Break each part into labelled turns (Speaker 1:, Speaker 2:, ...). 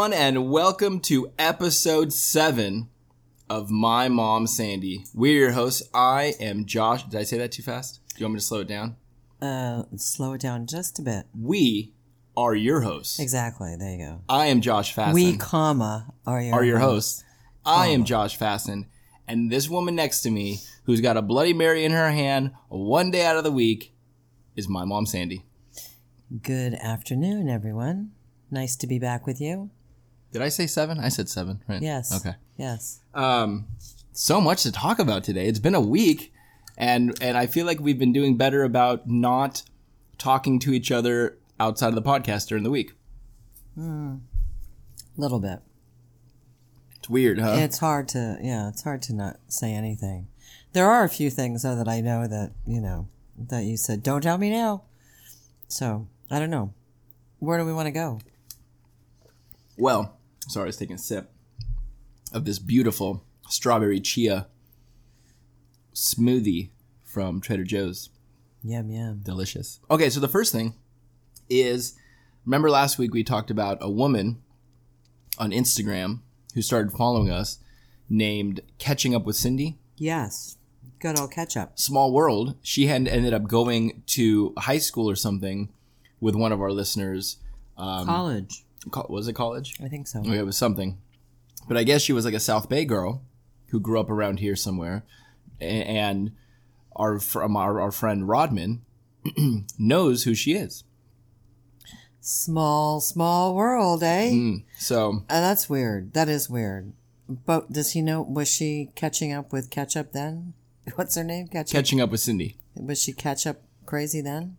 Speaker 1: everyone, and welcome to episode seven of My Mom Sandy. We're your hosts. I am Josh. Did I say that too fast? Do you want me to slow it down?
Speaker 2: Uh, slow it down just a bit.
Speaker 1: We are your hosts.
Speaker 2: Exactly. There you go.
Speaker 1: I am Josh Fasten.
Speaker 2: We, comma, are your
Speaker 1: are your hosts. I am Josh Fasten, and this woman next to me, who's got a Bloody Mary in her hand one day out of the week, is my mom Sandy.
Speaker 2: Good afternoon, everyone. Nice to be back with you.
Speaker 1: Did I say seven? I said seven, right?
Speaker 2: Yes.
Speaker 1: Okay.
Speaker 2: Yes.
Speaker 1: Um, so much to talk about today. It's been a week, and and I feel like we've been doing better about not talking to each other outside of the podcast during the week.
Speaker 2: A little bit.
Speaker 1: It's weird, huh?
Speaker 2: It's hard to, yeah, it's hard to not say anything. There are a few things, though, that I know that, you know, that you said, don't tell me now. So, I don't know. Where do we want to go?
Speaker 1: well, sorry, I was taking a sip of this beautiful strawberry chia smoothie from Trader Joe's.
Speaker 2: Yum, yum.
Speaker 1: delicious. Okay, so the first thing is remember last week we talked about a woman on Instagram who started following us named Catching Up with Cindy.
Speaker 2: Yes. Good old catch up.
Speaker 1: Small world. She had ended up going to high school or something with one of our listeners. Um,
Speaker 2: College.
Speaker 1: Co- was it college?
Speaker 2: I think so.
Speaker 1: Okay, it was something. But I guess she was like a South Bay girl who grew up around here somewhere. And our, from our, our friend Rodman knows who she is.
Speaker 2: Small, small world, eh?
Speaker 1: Mm, so
Speaker 2: Uh, that's weird. That is weird. But does he know? Was she catching up with ketchup then? What's her name? Ketchup.
Speaker 1: catching up with Cindy.
Speaker 2: Was she ketchup crazy then?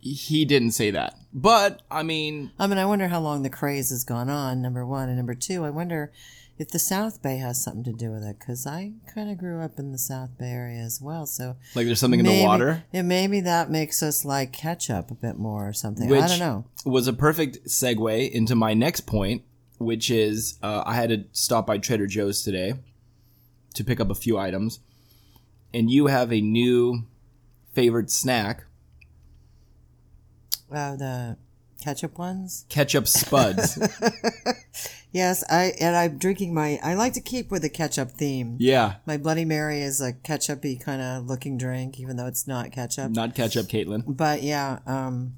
Speaker 1: He didn't say that. But I mean,
Speaker 2: I mean, I wonder how long the craze has gone on. Number one, and number two, I wonder if the South Bay has something to do with it. Because I kind of grew up in the South Bay area as well, so
Speaker 1: like there's something in the water.
Speaker 2: And maybe that makes us like ketchup a bit more or something.
Speaker 1: Which
Speaker 2: I don't know.
Speaker 1: was a perfect segue into my next point, which is uh, I had to stop by Trader Joe's today to pick up a few items, and you have a new favorite snack:
Speaker 2: Uh, the ketchup ones.
Speaker 1: ketchup spuds.
Speaker 2: Yes, I and I'm drinking my. I like to keep with the ketchup theme.
Speaker 1: yeah,
Speaker 2: My Bloody Mary is a ketchupy kind of looking drink, even though it's not ketchup.
Speaker 1: not ketchup, Caitlin.
Speaker 2: But yeah, um,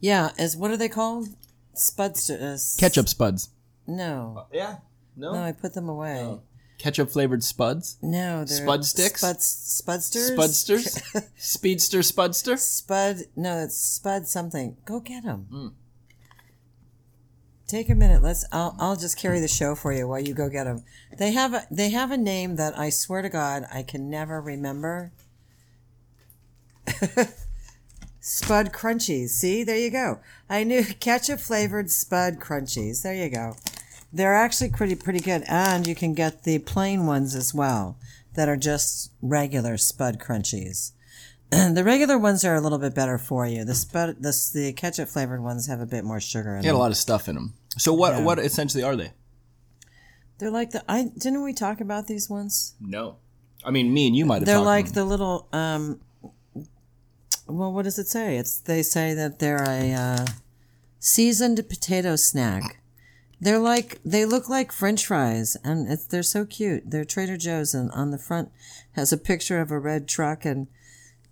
Speaker 2: yeah, as what are they called? Spuds. Uh, s-
Speaker 1: Ketchup spuds.
Speaker 2: No,
Speaker 1: Yeah. No.
Speaker 2: no, I put them away.
Speaker 1: Oh. Ketchup flavored spuds.
Speaker 2: No, they're
Speaker 1: Spud sticks?
Speaker 2: Spuds, spudsters.
Speaker 1: Spudsters. Speedster spudster.
Speaker 2: Spud. No, it's Spud something. Go get them.
Speaker 1: Hmm.
Speaker 2: Take a minute. Let's. I'll. I'll just carry the show for you while you go get them. They have a. They have a name that I swear to God I can never remember. Spud Crunchies. See, there you go. I knew ketchup flavored Spud Crunchies. There you go. They're actually pretty pretty good, and you can get the plain ones as well that are just regular Spud Crunchies. the regular ones are a little bit better for you. The Spud, the, the ketchup flavored ones have a bit more sugar in
Speaker 1: They got
Speaker 2: them.
Speaker 1: a lot of stuff in them. So what?
Speaker 2: Yeah.
Speaker 1: What essentially are they?
Speaker 2: They're like the I didn't we talk about these once?
Speaker 1: No. I mean, me and you might have.
Speaker 2: They're
Speaker 1: talked
Speaker 2: like
Speaker 1: about
Speaker 2: the little um. Well, what does it say? It's they say that they're a uh, seasoned potato snack. They're like they look like French fries, and it's they're so cute. They're Trader Joe's, and on the front has a picture of a red truck and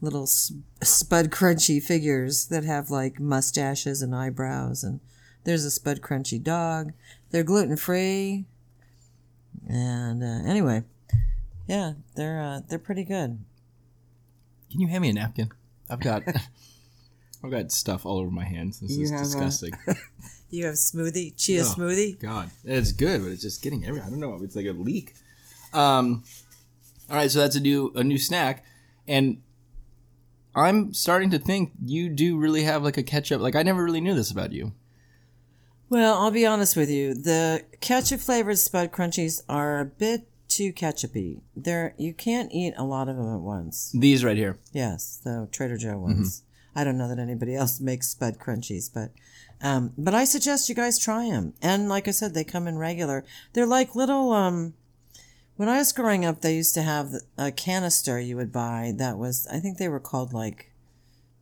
Speaker 2: little Spud Crunchy figures that have like mustaches and eyebrows, and there's a Spud Crunchy dog. They're gluten free, and uh, anyway, yeah, they're uh, they're pretty good.
Speaker 1: Can you hand me a napkin? I've got I've got stuff all over my hands. This
Speaker 2: You
Speaker 1: is
Speaker 2: have a-
Speaker 1: disgusting.
Speaker 2: You have smoothie, chia
Speaker 1: Oh.
Speaker 2: smoothie.
Speaker 1: God, it's good, but it's just getting everywhere. I don't know. It's like a leak. Um, all right, so that's a new a new snack, and I'm starting to think you do really have like a ketchup. Like I never really knew this about you.
Speaker 2: Well, I'll be honest with you. The ketchup flavored Spud Crunchies are a bit too ketchupy. They're you can't eat a lot of them at once.
Speaker 1: These right here.
Speaker 2: Yes, the Trader Joe ones. I don't know that anybody else makes Spud Crunchies, but um, but I suggest you guys try them. And like I said, they come in regular. They're like little um. When I was growing up, they used to have a canister you would buy that was I think they were called like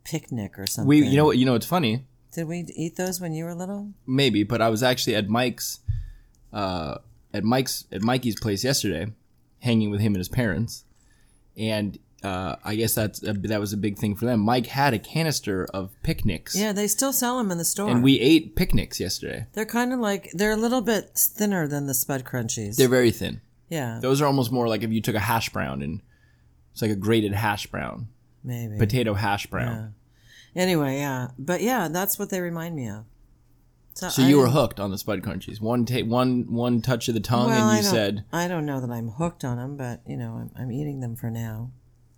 Speaker 2: Pik-Nik or something.
Speaker 1: We, you know what? You know it's funny?
Speaker 2: Did we eat those when you were little?
Speaker 1: maybe, but I was actually at Mike's, uh, at Mike's at Mikey's place yesterday, hanging with him and his parents, and uh, I guess that's a, that was a big thing for them. Mike had a canister of Pik-Niks,
Speaker 2: Yeah, they still sell them in the store.
Speaker 1: and we ate Pik-Niks yesterday.
Speaker 2: they're kind of like they're a little bit thinner than the Spud Crunchies.
Speaker 1: They're very thin.
Speaker 2: yeah,
Speaker 1: Those are almost more like if you took a hash brown and it's like a grated hash brown,
Speaker 2: maybe.
Speaker 1: potato hash brown.
Speaker 2: Anyway, yeah, but yeah, that's what they remind me of.
Speaker 1: So you were hooked on the Spud Crunchies. One ta- one one touch of the tongue, and
Speaker 2: I
Speaker 1: you
Speaker 2: don't,
Speaker 1: said,
Speaker 2: I don't know that I'm hooked on them, but you know, I'm, I'm eating them for now.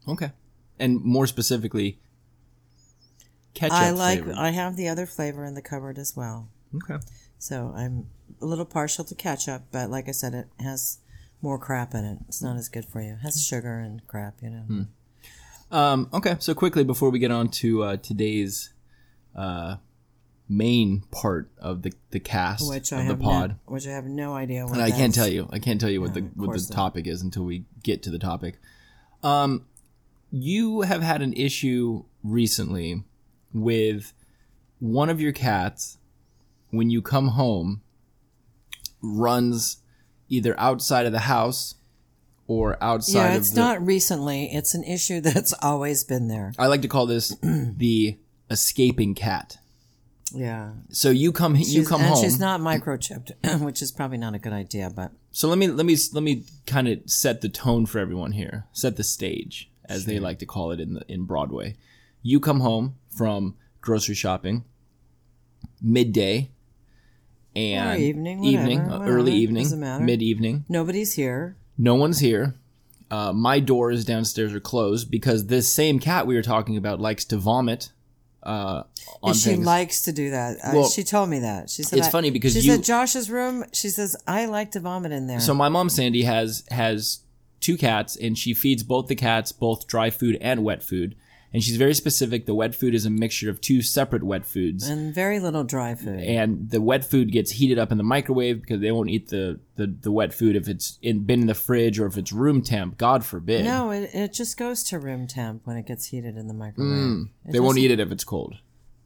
Speaker 1: "Okay." And more specifically, ketchup
Speaker 2: I like.
Speaker 1: flavored.
Speaker 2: I have the other flavor in the cupboard as well.
Speaker 1: Okay.
Speaker 2: So I'm a little partial to ketchup, but like I said, it has more crap in it. It's not as good for you. It has sugar and crap, you know.
Speaker 1: Hmm. Um, okay. So quickly before we get on to uh, today's uh, main part of the the cast
Speaker 2: Which
Speaker 1: of
Speaker 2: I
Speaker 1: the
Speaker 2: have
Speaker 1: pod,
Speaker 2: no, which I have no idea what.
Speaker 1: and I can't
Speaker 2: that's-
Speaker 1: tell you. I can't tell you what the what
Speaker 2: course
Speaker 1: the
Speaker 2: not.
Speaker 1: topic is until we get to the topic. Um, you have had an issue recently with one of your cats when you come home runs either outside of the house or outside
Speaker 2: Yeah, it's
Speaker 1: the
Speaker 2: not recently. It's an issue that's always been there.
Speaker 1: I like to call this the escaping cat.
Speaker 2: Yeah,
Speaker 1: So you come you
Speaker 2: She's-
Speaker 1: come
Speaker 2: and
Speaker 1: home.
Speaker 2: she's not microchipped, which is probably not a good idea. But
Speaker 1: so let me let me let me kind of set the tone for everyone here. Set the stage, as they like to call it in the in Broadway. You come home from grocery shopping midday and
Speaker 2: Or evening,
Speaker 1: evening,
Speaker 2: whatever,
Speaker 1: uh,
Speaker 2: whatever,
Speaker 1: early evening, mid evening.
Speaker 2: nobody's here.
Speaker 1: No one's here. Uh, my doors downstairs are closed because this same cat we were talking about likes to vomit. Uh, on
Speaker 2: she
Speaker 1: things.
Speaker 2: likes to do that. Uh,
Speaker 1: Well,
Speaker 2: she told me that. She said
Speaker 1: it's funny because
Speaker 2: she's
Speaker 1: you-
Speaker 2: at Josh's room. She says I like to vomit in there.
Speaker 1: So my mom Sandy has has two cats and she feeds both the cats both dry food and wet food. And she's very specific. The wet food is a mixture of two separate wet foods.
Speaker 2: and very little dry food.
Speaker 1: And the wet food gets heated up in the microwave because they won't eat the, the, the wet food if it's in, been in the fridge or if it's room temp. God forbid.
Speaker 2: no, it, it just goes to room temp when it gets heated in the microwave.
Speaker 1: Mm. they won't eat it if it's cold.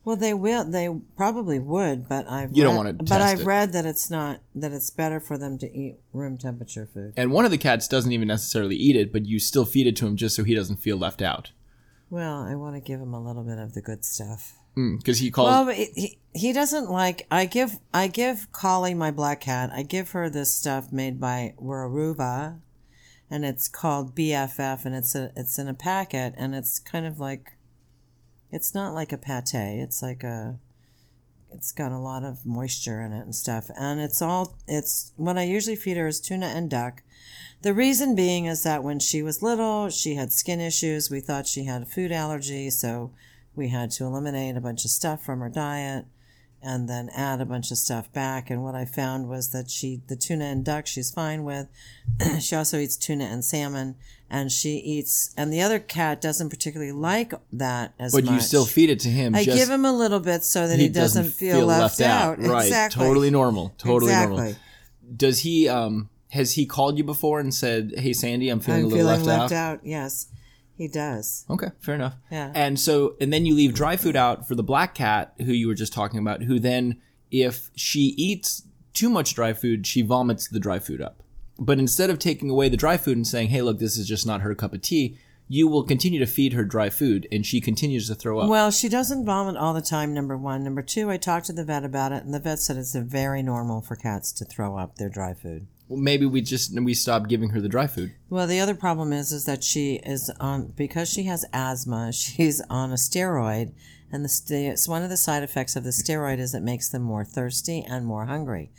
Speaker 2: Well, they will. They probably would, but I've
Speaker 1: You don't wanna
Speaker 2: But
Speaker 1: test
Speaker 2: I've
Speaker 1: it.
Speaker 2: read that it's not that it's better for them to eat room temperature food.
Speaker 1: And one of the cats doesn't even necessarily eat it, but you still feed it to him just so he doesn't feel left out.
Speaker 2: Well, I want to give him a little bit of the good stuff.
Speaker 1: Hmm, because he calls.
Speaker 2: Well, but he, he- he doesn't like. I give I give Collie my black cat. I give her this stuff made by Weruva, and it's called BFF, and it's a it's in a packet, and it's kind of like. It's not like a pate. It's like a. It's got a lot of moisture in it and stuff, and it's all. It's what I usually feed her is tuna and duck. The reason being is that when she was little, she had skin issues. We thought she had a food allergy, so we had to eliminate a bunch of stuff from her diet and then add a bunch of stuff back. And what I found was that she, the tuna and duck, she's fine with. she also eats tuna and salmon, and she eats, and the other cat doesn't particularly like that as
Speaker 1: but
Speaker 2: much.
Speaker 1: But you still feed it to him.
Speaker 2: I give him a little bit so that he, doesn't, feel, left, out.
Speaker 1: Right.
Speaker 2: Exactly.
Speaker 1: Totally normal. Totally
Speaker 2: exactly.
Speaker 1: normal. Does he um has he called you before and said, "Hey Sandy, I'm feeling
Speaker 2: I'm
Speaker 1: a little
Speaker 2: feeling
Speaker 1: left,
Speaker 2: left
Speaker 1: out.
Speaker 2: out. Yes, he does.
Speaker 1: Okay, fair enough.
Speaker 2: Yeah.
Speaker 1: And so and then you leave dry food out for the black cat who you were just talking about who then if she eats too much dry food, she vomits the dry food up. But instead of taking away the dry food and saying, "Hey, look, this is just not her cup of tea," you will continue to feed her dry food and she continues to throw up.
Speaker 2: Well, she doesn't vomit all the time, number one. Number two, I talked to the vet about it, and the vet said it's very normal for cats to throw up their dry food.
Speaker 1: Well, maybe we just we stop giving her the dry food.
Speaker 2: Well, the other problem is is that she is on because she has asthma. She's on a steroid, and the st- it's one of the side effects of the steroid is it makes them more thirsty and more hungry.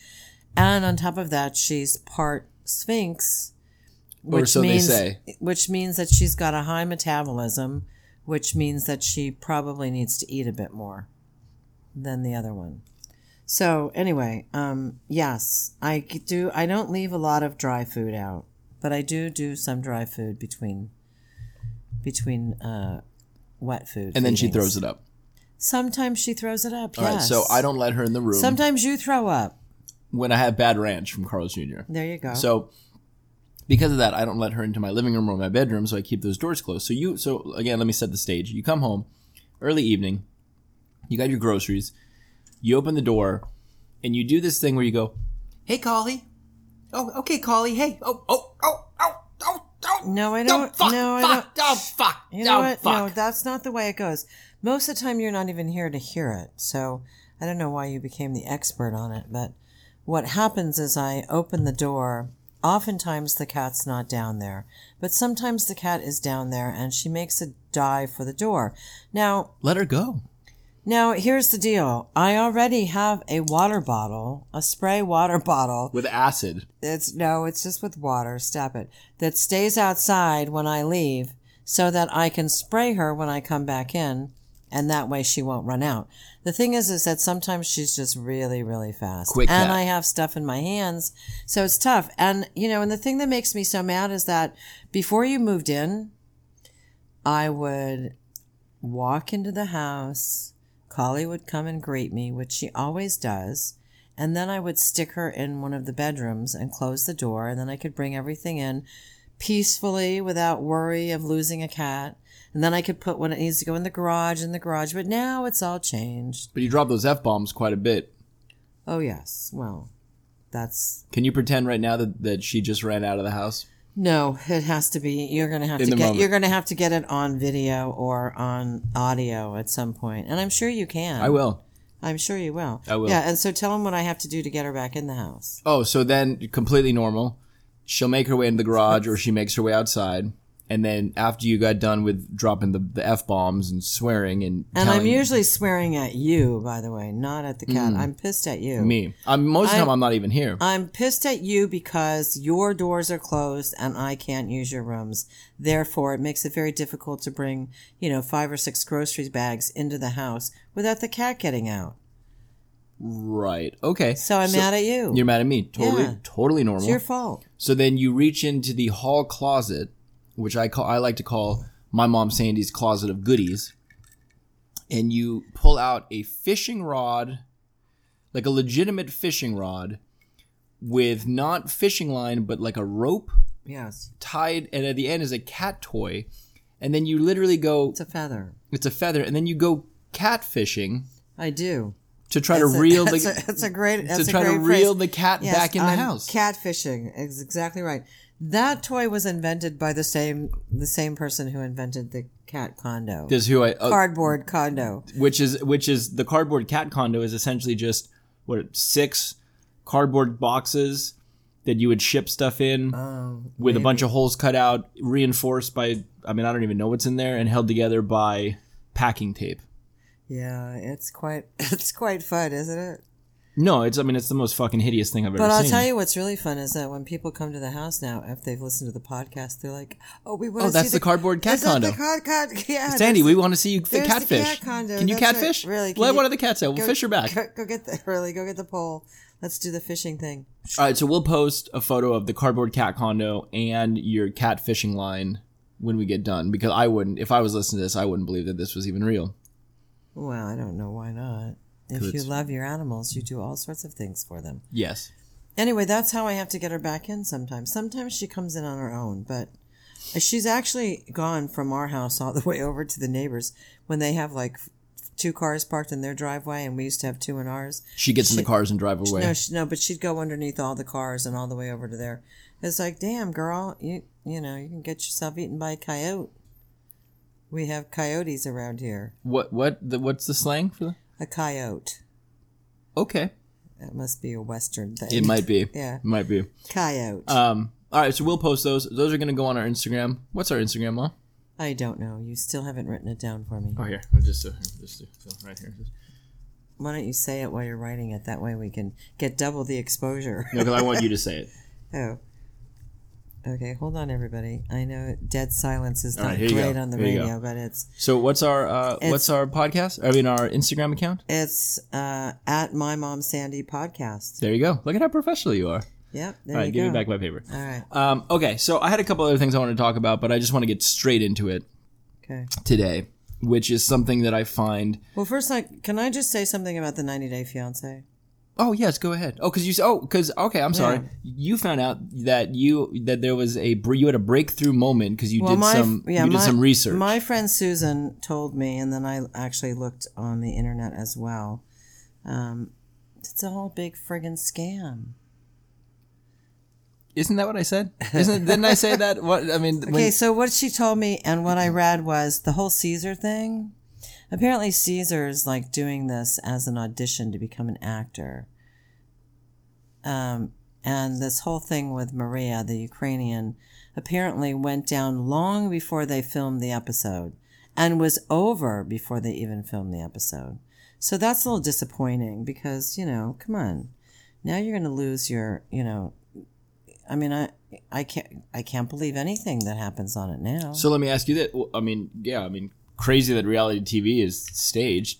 Speaker 2: And on top of that, she's part Sphynx,
Speaker 1: Or so they
Speaker 2: means
Speaker 1: say.
Speaker 2: which means that she's got a high metabolism, which means that she probably needs to eat a bit more than the other one. So anyway, um, yes, I do. I don't leave a lot of dry food out, but I do do some dry food between between uh, wet food.
Speaker 1: And then she throws it up.
Speaker 2: Sometimes she throws it up.
Speaker 1: All right,
Speaker 2: yes.
Speaker 1: so I don't let her in the room
Speaker 2: Sometimes you throw up.
Speaker 1: when I have bad ranch from Carl's Jr.
Speaker 2: There you go.
Speaker 1: So because of that, I don't let her into my living room or my bedroom, so I keep those doors closed. So you, so again, let me set the stage. You come home, early evening, you got your groceries, You open the door, and you do this thing where you go, "Hey, Collie. Oh, okay, Collie. Hey. Oh, oh, oh, oh, oh, oh.
Speaker 2: No, I
Speaker 1: Oh,
Speaker 2: don't.
Speaker 1: fuck,
Speaker 2: no, I don't.
Speaker 1: oh, fuck.
Speaker 2: You know
Speaker 1: oh,
Speaker 2: what?
Speaker 1: fuck.
Speaker 2: No, that's not the way it goes. Most of the time, you're not even here to hear it. So I don't know why you became the expert on it. But what happens is I open the door. Oftentimes, the cat's not down there, but sometimes the cat is down there and she makes a dive for the door. Now,
Speaker 1: Let her go.
Speaker 2: Now here's the deal. I already have a water bottle, a spray water bottle
Speaker 1: With acid.
Speaker 2: it's no, it's just with water. Stop it. That stays outside when I leave so that I can spray her when I come back in and that way she won't run out. The thing is is that sometimes she's just really really fast.
Speaker 1: Quick
Speaker 2: and
Speaker 1: cat.
Speaker 2: I have stuff in my hands, so it's tough. And you know, and the thing that makes me so mad is that before you moved in, I would walk into the house, Collie would come and greet me, which she always does. And then I would stick her in one of the bedrooms and close the door, and then I could bring everything in peacefully without worry of losing a cat. And then I could put when it needs to go in the garage in the garage. But now it's all changed.
Speaker 1: But you drop those f bombs quite a bit.
Speaker 2: Oh yes, well, that's
Speaker 1: Can you pretend right now that, that she just ran out of the house?
Speaker 2: No. It has to be. You're gonna have
Speaker 1: In
Speaker 2: to get.
Speaker 1: moment.
Speaker 2: You're gonna have to get it on video or on audio at some point, and I'm sure you can.
Speaker 1: I will.
Speaker 2: I'm sure you will.
Speaker 1: I will.
Speaker 2: Yeah, and so tell them what I have to do to get her back in the house.
Speaker 1: Oh, so then completely normal. She'll make her way into the garage or she makes her way outside. And then after you got done with dropping the, the F bombs and swearing and,
Speaker 2: And I'm usually swearing at you, by the way, not at the cat. I'm pissed at you.
Speaker 1: Mm. me, I'm, most of the time I'm not even here.
Speaker 2: I'm pissed at you because your doors are closed and I can't use your rooms. Therefore, it makes it very difficult to bring, you know, five or six grocery bags into the house without the cat getting out.
Speaker 1: right. Okay.
Speaker 2: So I'm mad at you.
Speaker 1: You're mad at me. Totally,
Speaker 2: Yeah.
Speaker 1: totally normal.
Speaker 2: It's your fault.
Speaker 1: So then you reach into the hall closet, which I call I like to call my mom Sandy's closet of goodies, and you pull out a fishing rod, like a legitimate fishing rod, with not fishing line but like a rope
Speaker 2: Yes.
Speaker 1: tied, and at the end is a cat toy, and then you literally go.
Speaker 2: It's a feather.
Speaker 1: It's a feather, and then you go catfishing
Speaker 2: I do.
Speaker 1: to try
Speaker 2: It's
Speaker 1: to
Speaker 2: a-
Speaker 1: reel
Speaker 2: that's
Speaker 1: the
Speaker 2: a, that's a great. That's
Speaker 1: to
Speaker 2: a
Speaker 1: try to reel
Speaker 2: phrase.
Speaker 1: the cat
Speaker 2: Yes,
Speaker 1: back in the
Speaker 2: I'm
Speaker 1: house.
Speaker 2: Catfishing is exactly right. That toy was invented by the same the same person who invented the cat condo,
Speaker 1: Because who I uh,
Speaker 2: cardboard condo.
Speaker 1: which is which is the cardboard cat condo is essentially just what six cardboard boxes that you would ship stuff in
Speaker 2: Oh,
Speaker 1: with a bunch of holes cut out, reinforced by I mean I don't even know what's in there, and held together by packing tape.
Speaker 2: Yeah, it's quite it's quite fun, isn't it?
Speaker 1: No, it's I mean it's the most fucking hideous thing I've
Speaker 2: But
Speaker 1: ever
Speaker 2: I'll
Speaker 1: seen.
Speaker 2: But I'll tell you what's really fun is that when people come to the house now, if they've listened to the podcast, they're like, "Oh, we want
Speaker 1: Oh,
Speaker 2: to
Speaker 1: that's
Speaker 2: see
Speaker 1: the cardboard cat condo.
Speaker 2: The car, car, yeah,
Speaker 1: Sandy, we want to see you
Speaker 2: the
Speaker 1: catfish.
Speaker 2: cat condo.
Speaker 1: Can you
Speaker 2: That's right.
Speaker 1: catfish?
Speaker 2: Really? Can
Speaker 1: Let one of the cats out. We'll
Speaker 2: go-
Speaker 1: fish her back.
Speaker 2: Go, go get the really go get the pole. Let's do the fishing thing.
Speaker 1: All right, so we'll post a photo of the cardboard cat condo and your cat fishing line when we get done because I wouldn't if I was listening to this I wouldn't believe that this was even real.
Speaker 2: Well, I don't know why not. If you love your animals, you do all sorts of things for them.
Speaker 1: Yes.
Speaker 2: Anyway, that's how I have to get her back in sometimes. Sometimes she comes in on her own, but she's actually gone from our house all the way over to the neighbors when they have like two cars parked in their driveway and we used to have two in ours.
Speaker 1: She gets in the cars and drive away.
Speaker 2: No, she, no, but she'd go underneath all the cars and all the way over to there. It's like, damn, girl, you you know, you can get yourself eaten by a coyote. We have coyotes around here.
Speaker 1: What what the, what's the slang for the?
Speaker 2: A coyote.
Speaker 1: Okay.
Speaker 2: That must be a Western thing.
Speaker 1: It might be.
Speaker 2: Yeah.
Speaker 1: It might be.
Speaker 2: Coyote.
Speaker 1: Um all right, so we'll post those. Those are going to go on our Instagram. What's our Instagram, Mom?
Speaker 2: I don't know. You still haven't written it down for me.
Speaker 1: Oh, here. Just, uh, just uh, right here.
Speaker 2: Why don't you say it while you're writing it? That way we can get double the exposure.
Speaker 1: No, because I want you to say it.
Speaker 2: oh. Okay, hold on, everybody. I know dead silence is not
Speaker 1: right,
Speaker 2: great on the
Speaker 1: Here
Speaker 2: radio, but it's
Speaker 1: So what's our uh, what's our podcast? I mean our Instagram account.
Speaker 2: it's uh, at my mom Sandy podcast.
Speaker 1: There you go. Look at how professional you are.
Speaker 2: Yep, there
Speaker 1: All right, give
Speaker 2: go.
Speaker 1: me back my paper.
Speaker 2: All right,
Speaker 1: Um, okay, so I had a couple other things I want to talk about, but I just want to get straight into it
Speaker 2: okay.
Speaker 1: today, which is something that I find.
Speaker 2: Well, first, like, can I just say something about the 90 Day Fiance?
Speaker 1: Oh yes, go ahead. Oh, because you. Oh, because okay, I'm sorry.
Speaker 2: Yeah.
Speaker 1: You found out that you that there was a you had a breakthrough moment because you
Speaker 2: Well,
Speaker 1: did
Speaker 2: my
Speaker 1: some
Speaker 2: yeah,
Speaker 1: you did
Speaker 2: my,
Speaker 1: some research.
Speaker 2: My friend Susan told me, and then I actually looked on the internet as well. Um, it's a whole big friggin' scam.
Speaker 1: Isn't that what I said? Isn't didn't I say that? What I mean, when-
Speaker 2: Okay, so what she told me and what I read was the whole Caesar thing. Apparently, Caesar's like doing this as an audition to become an actor. Um, and this whole thing with Maria, the Ukrainian, apparently went down long before they filmed the episode and was over before they even filmed the episode. So that's a little disappointing because, you know, come on. Now you're going to lose your, you know, I mean, I, I can't, I can't believe anything that happens on it now.
Speaker 1: so let me ask you that. I mean, yeah, I mean, crazy that reality TV is staged.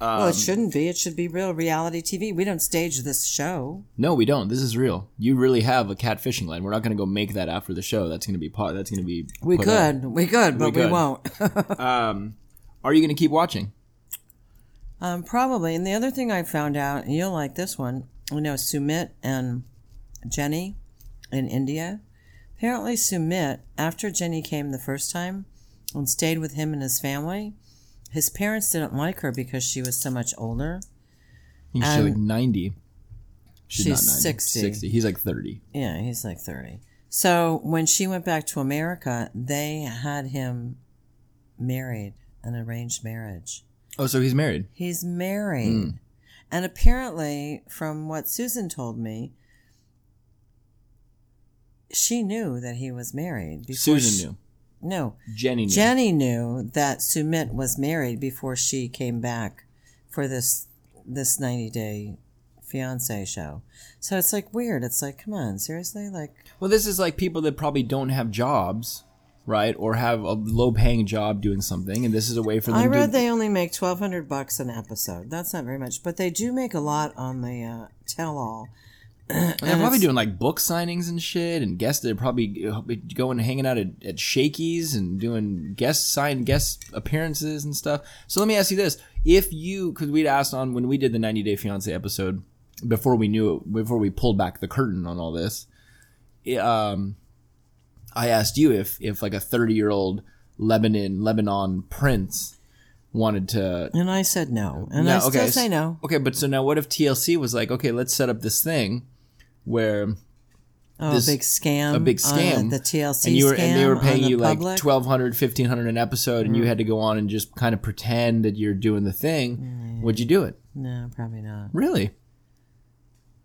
Speaker 2: well,
Speaker 1: Um,
Speaker 2: it shouldn't be. It should be real reality TV. We don't stage this show.
Speaker 1: No, we don't. This is real. You really have a catfishing line. We're not going to go make that after the show. That's going to be part. That's going to be.
Speaker 2: We could, we could, but we,
Speaker 1: could.
Speaker 2: won't.
Speaker 1: Um, are you going to keep watching?
Speaker 2: um, probably. And the other thing I found out, and you'll like this one. You know, Sumit and Jenny in India. Apparently, Sumit, after Jenny came the first time and stayed with him and his family, his parents didn't like her because she was so much older.
Speaker 1: He's
Speaker 2: Um,
Speaker 1: like ninety.
Speaker 2: she's 60.
Speaker 1: 60. He's like thirty.
Speaker 2: Yeah, he's like 30. So when she went back to America, they had him married, an arranged marriage.
Speaker 1: Oh, so he's married.
Speaker 2: He's married.
Speaker 1: Hmm.
Speaker 2: And apparently, from what Susan told me, she knew that he was married. Before
Speaker 1: Susan
Speaker 2: she-
Speaker 1: knew.
Speaker 2: No,
Speaker 1: Jenny knew.
Speaker 2: Jenny knew that Sumit was married before she came back for this this 90 day fiance show. So it's like weird. It's like, come on, seriously? Like,
Speaker 1: Well, this is like people that probably don't have jobs, right? Or have a low paying job doing something, and this is a way for them
Speaker 2: I read
Speaker 1: to.
Speaker 2: they only make 1200 bucks an episode. That's not very much, but they do make a lot on the uh, tell all.
Speaker 1: They're probably doing like book signings and shit, and guests. They're probably going and hanging out at, at Shakey's and doing guest sign guest appearances and stuff. So let me ask you this: If you, because we'd asked on when we did the 90 Day Fiance episode before we knew it, before we pulled back the curtain on all this, um, I asked you if if like a 30 year old Lebanon Lebanon prince wanted to
Speaker 2: And I said no. And
Speaker 1: No,
Speaker 2: I still say no.
Speaker 1: Okay, but so now what if TLC was like, okay, let's set up this thing where
Speaker 2: Oh,
Speaker 1: this-
Speaker 2: a big scam.
Speaker 1: a big scam,
Speaker 2: the TLC
Speaker 1: and you were
Speaker 2: scam
Speaker 1: and they were paying
Speaker 2: the
Speaker 1: you like
Speaker 2: public.
Speaker 1: 1200 1500 an episode and you had to go on and just kind of pretend that you're doing the thing. Would you do it?
Speaker 2: No, probably not.
Speaker 1: Really?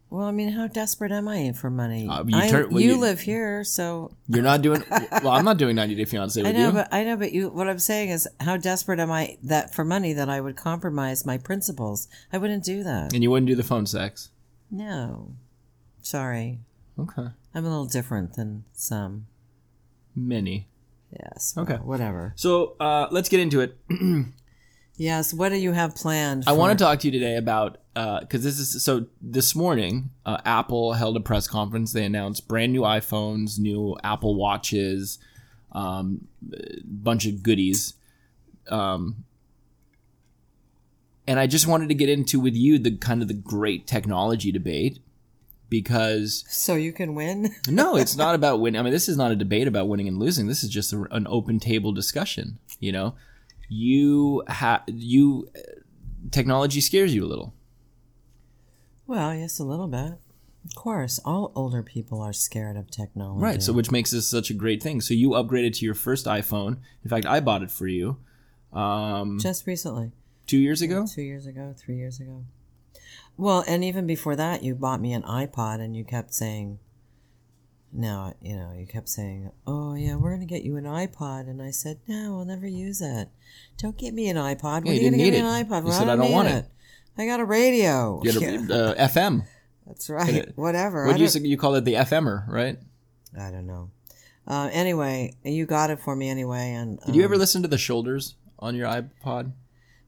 Speaker 2: Well, I mean, how desperate am I for money?
Speaker 1: Uh, you well,
Speaker 2: you
Speaker 1: you-
Speaker 2: live here, so
Speaker 1: You're not doing Well, I'm not doing 90 Day Fiance with
Speaker 2: I know,
Speaker 1: you.
Speaker 2: but I know, but you. What I'm saying is, how desperate am I that for money that I would compromise my principles? I wouldn't do that.
Speaker 1: and you wouldn't do the phone sex.
Speaker 2: No, sorry,
Speaker 1: Okay.
Speaker 2: I'm a little different than some.
Speaker 1: Many.
Speaker 2: Yes.
Speaker 1: Okay.
Speaker 2: well, whatever.
Speaker 1: So, uh, let's get into it.
Speaker 2: Yes. What do you have planned?
Speaker 1: I want to talk to you today about because this is so. This morning, uh, Apple held a press conference. They announced brand new iPhones, new Apple Watches, um, a bunch of goodies. Um, and I just wanted to get into with you the kind of the great technology debate because
Speaker 2: So you can win.
Speaker 1: no, it's not about winning. I mean, this is not a debate about winning and losing. This is just a, an open table discussion. You know, you have you technology scares you a little.
Speaker 2: Well, yes, a little bit. Of course, all older people are scared of technology.
Speaker 1: Right. So, which makes this such a great thing. So, you upgraded to your first iPhone. In fact, I bought it for you um,
Speaker 2: just recently,
Speaker 1: two years ago.
Speaker 2: two years ago, three years ago. Well, and even before that, you bought me an iPod, and you kept saying, now, you know, you kept saying, oh yeah, we're gonna get you an iPod," and I said, "No, I'll never use it. Don't get me an iPod. What
Speaker 1: you
Speaker 2: are you
Speaker 1: didn't
Speaker 2: gonna get
Speaker 1: need
Speaker 2: me
Speaker 1: it.
Speaker 2: an iPod?
Speaker 1: You
Speaker 2: Well,
Speaker 1: said, "I don't
Speaker 2: need
Speaker 1: want it."
Speaker 2: I got a radio.
Speaker 1: You had a, uh, FM.
Speaker 2: that's right. Whatever.
Speaker 1: What you
Speaker 2: don't-
Speaker 1: say? You call it the FMer, right?
Speaker 2: I don't know. Uh, anyway, you got it for me anyway, and
Speaker 1: Did you
Speaker 2: um,
Speaker 1: ever listen to the shoulders on your iPod?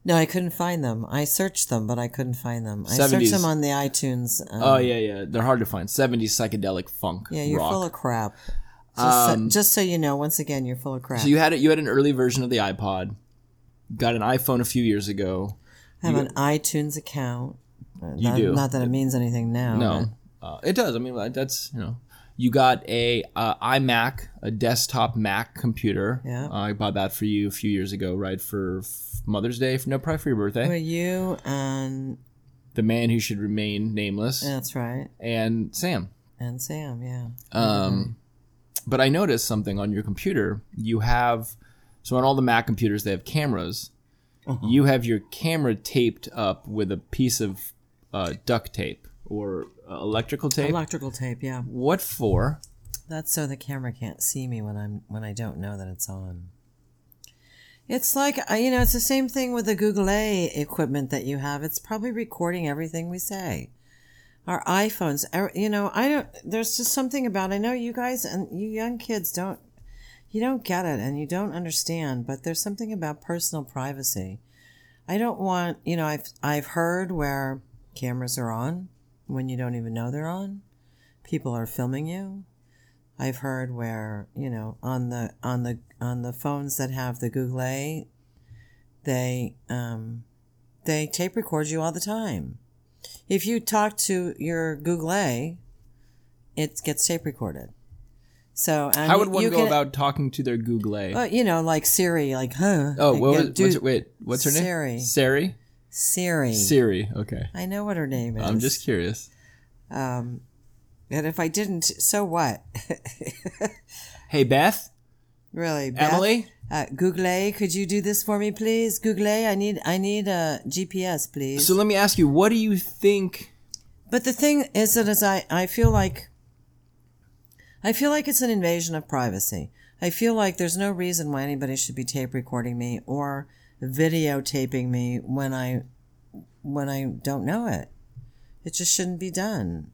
Speaker 2: No, I couldn't find them. I searched them, but I couldn't find them. I
Speaker 1: 70s.
Speaker 2: searched them on the iTunes. Um,
Speaker 1: Oh yeah, yeah. They're hard to find. Seventies psychedelic funk.
Speaker 2: yeah, you're
Speaker 1: rock.
Speaker 2: full of crap. Just,
Speaker 1: Um,
Speaker 2: so, just so you know, once again, you're full of crap.
Speaker 1: So you had it. You had an early version of the iPod. Got an iPhone a few years ago.
Speaker 2: I have an iTunes account.
Speaker 1: You
Speaker 2: not,
Speaker 1: do.
Speaker 2: Not that it means anything now.
Speaker 1: No, uh, it does. I mean, that's you know, you got a uh, iMac, a desktop Mac computer.
Speaker 2: Yeah.
Speaker 1: Uh, I bought that for you a few years ago, right for f- Mother's Day. No, probably for your birthday.
Speaker 2: For you and
Speaker 1: the man who should remain nameless,
Speaker 2: That's right.
Speaker 1: and Sam.
Speaker 2: And Sam, yeah.
Speaker 1: Um, but I noticed something on your computer. You have so on all the Mac computers they have cameras. You have your camera taped up with a piece of uh, duct tape or uh, electrical tape.
Speaker 2: Electrical tape, yeah.
Speaker 1: what for?
Speaker 2: That's so the camera can't see me when I'm when I don't know that it's on. It's like uh, you know, it's the same thing with the Google A equipment that you have. It's probably recording everything we say. Our iPhones, er- you know, I don't. There's just something about. I know you guys and you young kids don't. You don't get it and you don't understand, but there's something about personal privacy. I don't want, you know, I've I've heard where cameras are on when you don't even know they're on. People are filming you. I've heard where you know on the on the on the phones that have the Google they um, they tape record you all the time. If you talk to your Google it gets tape recorded. So and
Speaker 1: How would one
Speaker 2: you
Speaker 1: go
Speaker 2: can-
Speaker 1: about talking to their Google?
Speaker 2: Well, you know, like Siri, like huh?
Speaker 1: oh, what was,
Speaker 2: do-
Speaker 1: what's her, wait, what's her name?
Speaker 2: Siri.
Speaker 1: Siri.
Speaker 2: Siri.
Speaker 1: Siri. Okay.
Speaker 2: I know what her name is.
Speaker 1: I'm just curious.
Speaker 2: Um, and if I didn't, so what?
Speaker 1: Hey Beth,
Speaker 2: really, Beth?
Speaker 1: Emily.
Speaker 2: Uh, Google, could you do this for me, please? Google, I need I need a GPS, please.
Speaker 1: So let me ask you, what do you think?
Speaker 2: but the thing is that as I I feel like I feel like it's an invasion of privacy. I feel like there's no reason why anybody should be tape recording me or videotaping me when I when I don't know it. It just shouldn't be done.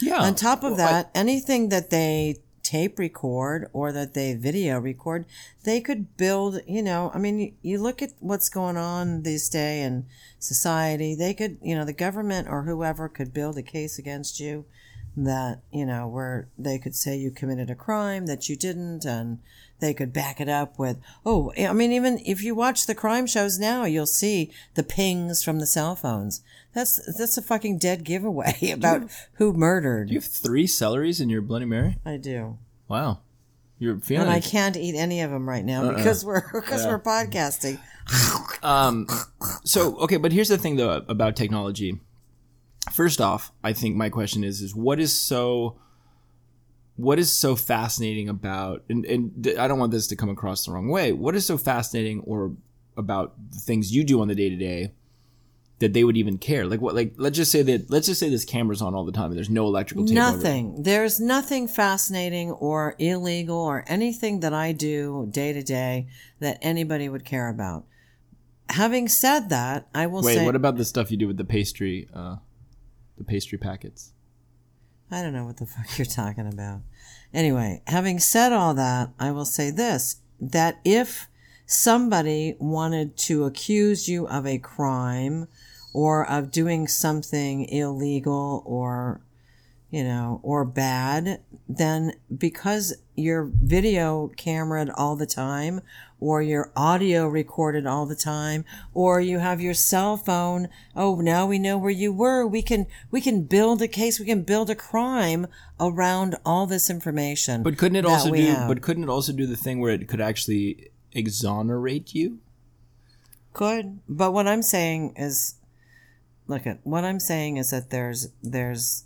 Speaker 1: Yeah.
Speaker 2: On top of
Speaker 1: Well, I-
Speaker 2: that, anything that they tape record or that they video record, they could build, you know, I mean, you, you look at what's going on these days in society, they could, you know, the government or whoever could build a case against you that, you know, where they could say you committed a crime that you didn't and they could back it up with, oh, I mean, even if you watch the crime shows now, you'll see the pings from the cell phones. That's, that's a fucking dead giveaway about who murdered.
Speaker 1: you have three celeries in your Bloody Mary.
Speaker 2: I do.
Speaker 1: Wow, you're feeling.
Speaker 2: And I can't eat any of them right
Speaker 1: Uh-uh.
Speaker 2: now because we're because we're podcasting.
Speaker 1: Um, so okay, but here's the thing though about technology. First off, I think my question is is what is so what is so fascinating about and, and I don't want this to come across the wrong way. What is so fascinating or about the things you do on the day to day that they would even care? Like what like let's just say that let's just say this camera's on all the time and there's no electrical tape over.
Speaker 2: Nothing. There's nothing fascinating or illegal or anything that I do day to day that anybody would care about. Having said that, I will
Speaker 1: Wait,
Speaker 2: say
Speaker 1: what about the stuff you do with the pastry uh the pastry packets?
Speaker 2: I don't know what the fuck you're talking about. Anyway, having said all that, I will say this that if somebody wanted to accuse you of a crime or of doing something illegal or you know, or bad, then because you're video cameraed all the time, or your audio recorded all the time, or you have your cell phone, oh, now we know where you were. We can, we can build a case. We can build a crime around all this information.
Speaker 1: But couldn't it also do?
Speaker 2: have.
Speaker 1: But couldn't it also do the thing where it could actually exonerate you?
Speaker 2: Could, but what I'm saying is, look at what I'm saying is that there's there's.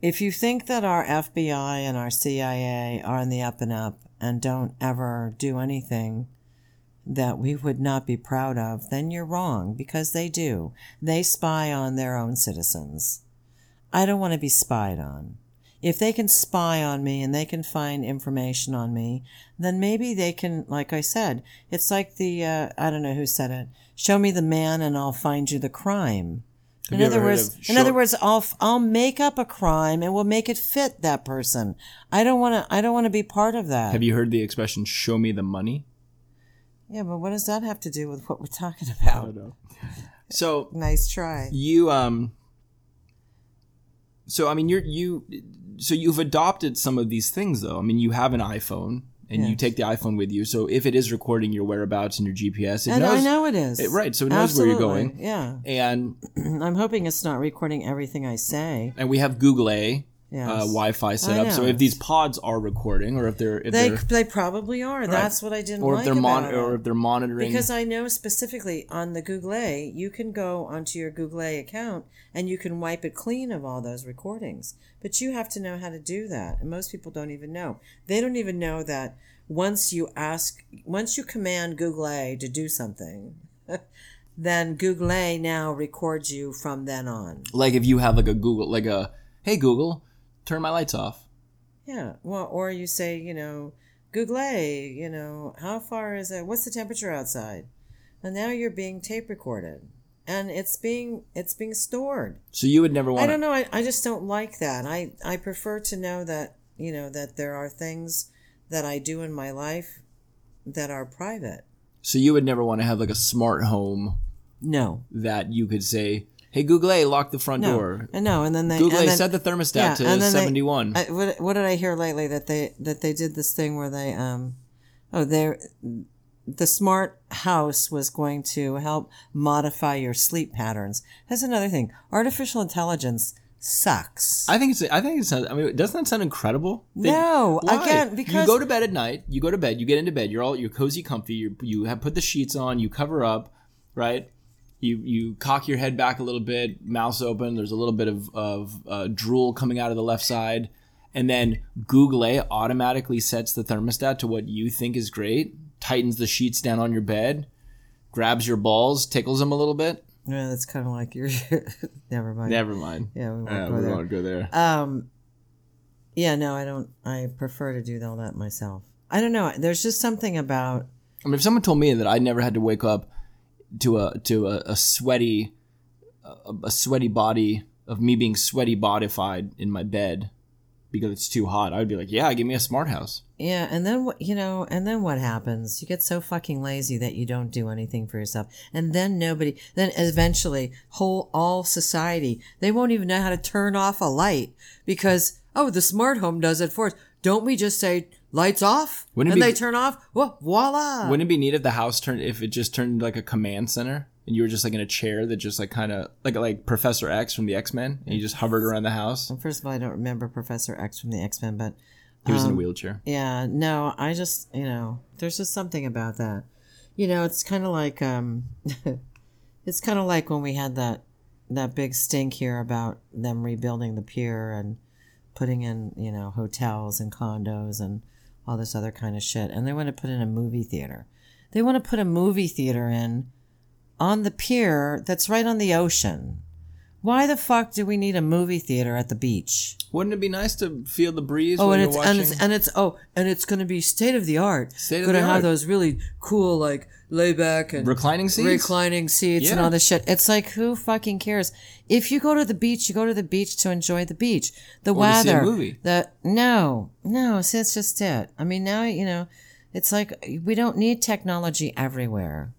Speaker 2: If you think that our FBI and our CIA are in the up and up and don't ever do anything that we would not be proud of, then you're wrong because they do. They spy on their own citizens. I don't want to be spied on. If they can spy on me and they can find information on me, then maybe they can, like I said, it's like the, uh, I don't know who said it, show me the man and I'll find you the crime.
Speaker 1: Have
Speaker 2: In other words, in
Speaker 1: short-
Speaker 2: other words, I'll I'll make up a crime and we'll make it fit that person. I don't want to. I don't want to be part of that.
Speaker 1: Have you heard the expression "show me the money"?
Speaker 2: yeah, but what does that have to do with what we're talking about?
Speaker 1: So
Speaker 2: Nice try.
Speaker 1: you um. So I mean, you're you. So you've adopted some of these things, though. I mean, you have an iPhone, and you take the iPhone with you. So if it is recording your whereabouts and your GPS, it
Speaker 2: And
Speaker 1: knows.
Speaker 2: I know it is.
Speaker 1: it- right, so it knows where you're going.
Speaker 2: Yeah,
Speaker 1: And
Speaker 2: I'm hoping it's not recording everything I say.
Speaker 1: and we have Google A,
Speaker 2: Yes.
Speaker 1: uh, Wi-Fi setup. So if these pods are recording, or if they're if
Speaker 2: They
Speaker 1: they're
Speaker 2: they probably are. That's what I didn't
Speaker 1: or
Speaker 2: like
Speaker 1: if they're mon- or if they're monitoring
Speaker 2: Because I know specifically on the Google, you can go onto your Google account and you can wipe it clean of all those recordings. But you have to know how to do that. And most people don't even know. They don't even know that once you ask, once you command Google to do something, then Google now records you from then on.
Speaker 1: like if you have like a Google like a hey Google, turn my lights off.
Speaker 2: Yeah. Well, or you say, you know, Google, you know, how far is it? What's the temperature outside? And now you're being tape recorded, and it's being it's being stored.
Speaker 1: So you would never want.
Speaker 2: I
Speaker 1: don't
Speaker 2: know. I, I just don't like that. I I prefer to know that you know that there are things that I do in my life that are private.
Speaker 1: So you would never want to have like a smart home
Speaker 2: No.
Speaker 1: that you could say, "Hey Google, lock the front
Speaker 2: No.
Speaker 1: door."
Speaker 2: And no. And then they
Speaker 1: Google,
Speaker 2: and then,
Speaker 1: set the thermostat
Speaker 2: yeah,
Speaker 1: to
Speaker 2: and then they-
Speaker 1: seventy-one.
Speaker 2: I, what, what did I hear lately that they that they did this thing where they um oh they the smart house was going to help modify your sleep patterns. That's another thing. Artificial intelligence sucks.
Speaker 1: I think it's. I think it's. I mean, doesn't that sound incredible? They-
Speaker 2: No,
Speaker 1: Why?
Speaker 2: again, because you
Speaker 1: go to bed at night. You go to bed. You get into bed. You're all you're cozy, comfy. You you have put the sheets on. You cover up, right? You you cock your head back a little bit. Mouth open. There's a little bit of of uh, drool coming out of the left side, and then Google automatically sets the thermostat to what you think is great. Tightens the sheets down on your bed. Grabs your balls, tickles them a little bit.
Speaker 2: yeah, that's kind of like your. never mind.
Speaker 1: Never mind.
Speaker 2: Yeah, we won't
Speaker 1: Yeah,
Speaker 2: go
Speaker 1: we
Speaker 2: there.
Speaker 1: won't go there.
Speaker 2: Um, yeah, no, I don't. I prefer to do all that myself. I don't know. There's just something about
Speaker 1: I mean, if someone told me that I never had to wake up to a to a, a sweaty a, a sweaty body of me being sweaty bodified in my bed because it's too hot, I would be like, yeah, give me a smart house.
Speaker 2: Yeah, and then what you know, and then what happens? You get so fucking lazy that you don't do anything for yourself, and then nobody. Then eventually, whole all society they won't even know how to turn off a light because oh, the smart home does it for us. Don't we just say lights off
Speaker 1: Wouldn't it
Speaker 2: and
Speaker 1: be-
Speaker 2: they turn off? Well, voila!
Speaker 1: Wouldn't it be neat if the house turned if it just turned like a command center and you were just like in a chair that just like kind of like like Professor X from the X Men and you just hovered around the house?
Speaker 2: First of all, I don't remember Professor X from the X Men, but
Speaker 1: He was in a
Speaker 2: Um,
Speaker 1: wheelchair.
Speaker 2: Yeah, no, I just, you know, there's just something about that. You know, it's kind of like, um, it's kind of like when we had that, that big stink here about them rebuilding the pier and putting in, you know, hotels and condos and all this other kind of shit. And they want to put in a movie theater. They want to put a movie theater in on the pier that's right on the ocean. Why the fuck do we need a movie theater at the beach?
Speaker 1: Wouldn't it be nice to feel the breeze
Speaker 2: Oh, and
Speaker 1: you're
Speaker 2: it's, and it's and it's oh, and it's going to be state of the art.
Speaker 1: State of
Speaker 2: going to have those really cool like layback and
Speaker 1: Reclining seats?
Speaker 2: reclining seats, and all this shit. It's like who fucking cares? If you go to the beach, you go to the beach to enjoy the beach, the
Speaker 1: Or to see a
Speaker 2: weather,
Speaker 1: movie.
Speaker 2: the no, no. See, that's just it. I mean, now you know, it's like we don't need technology everywhere.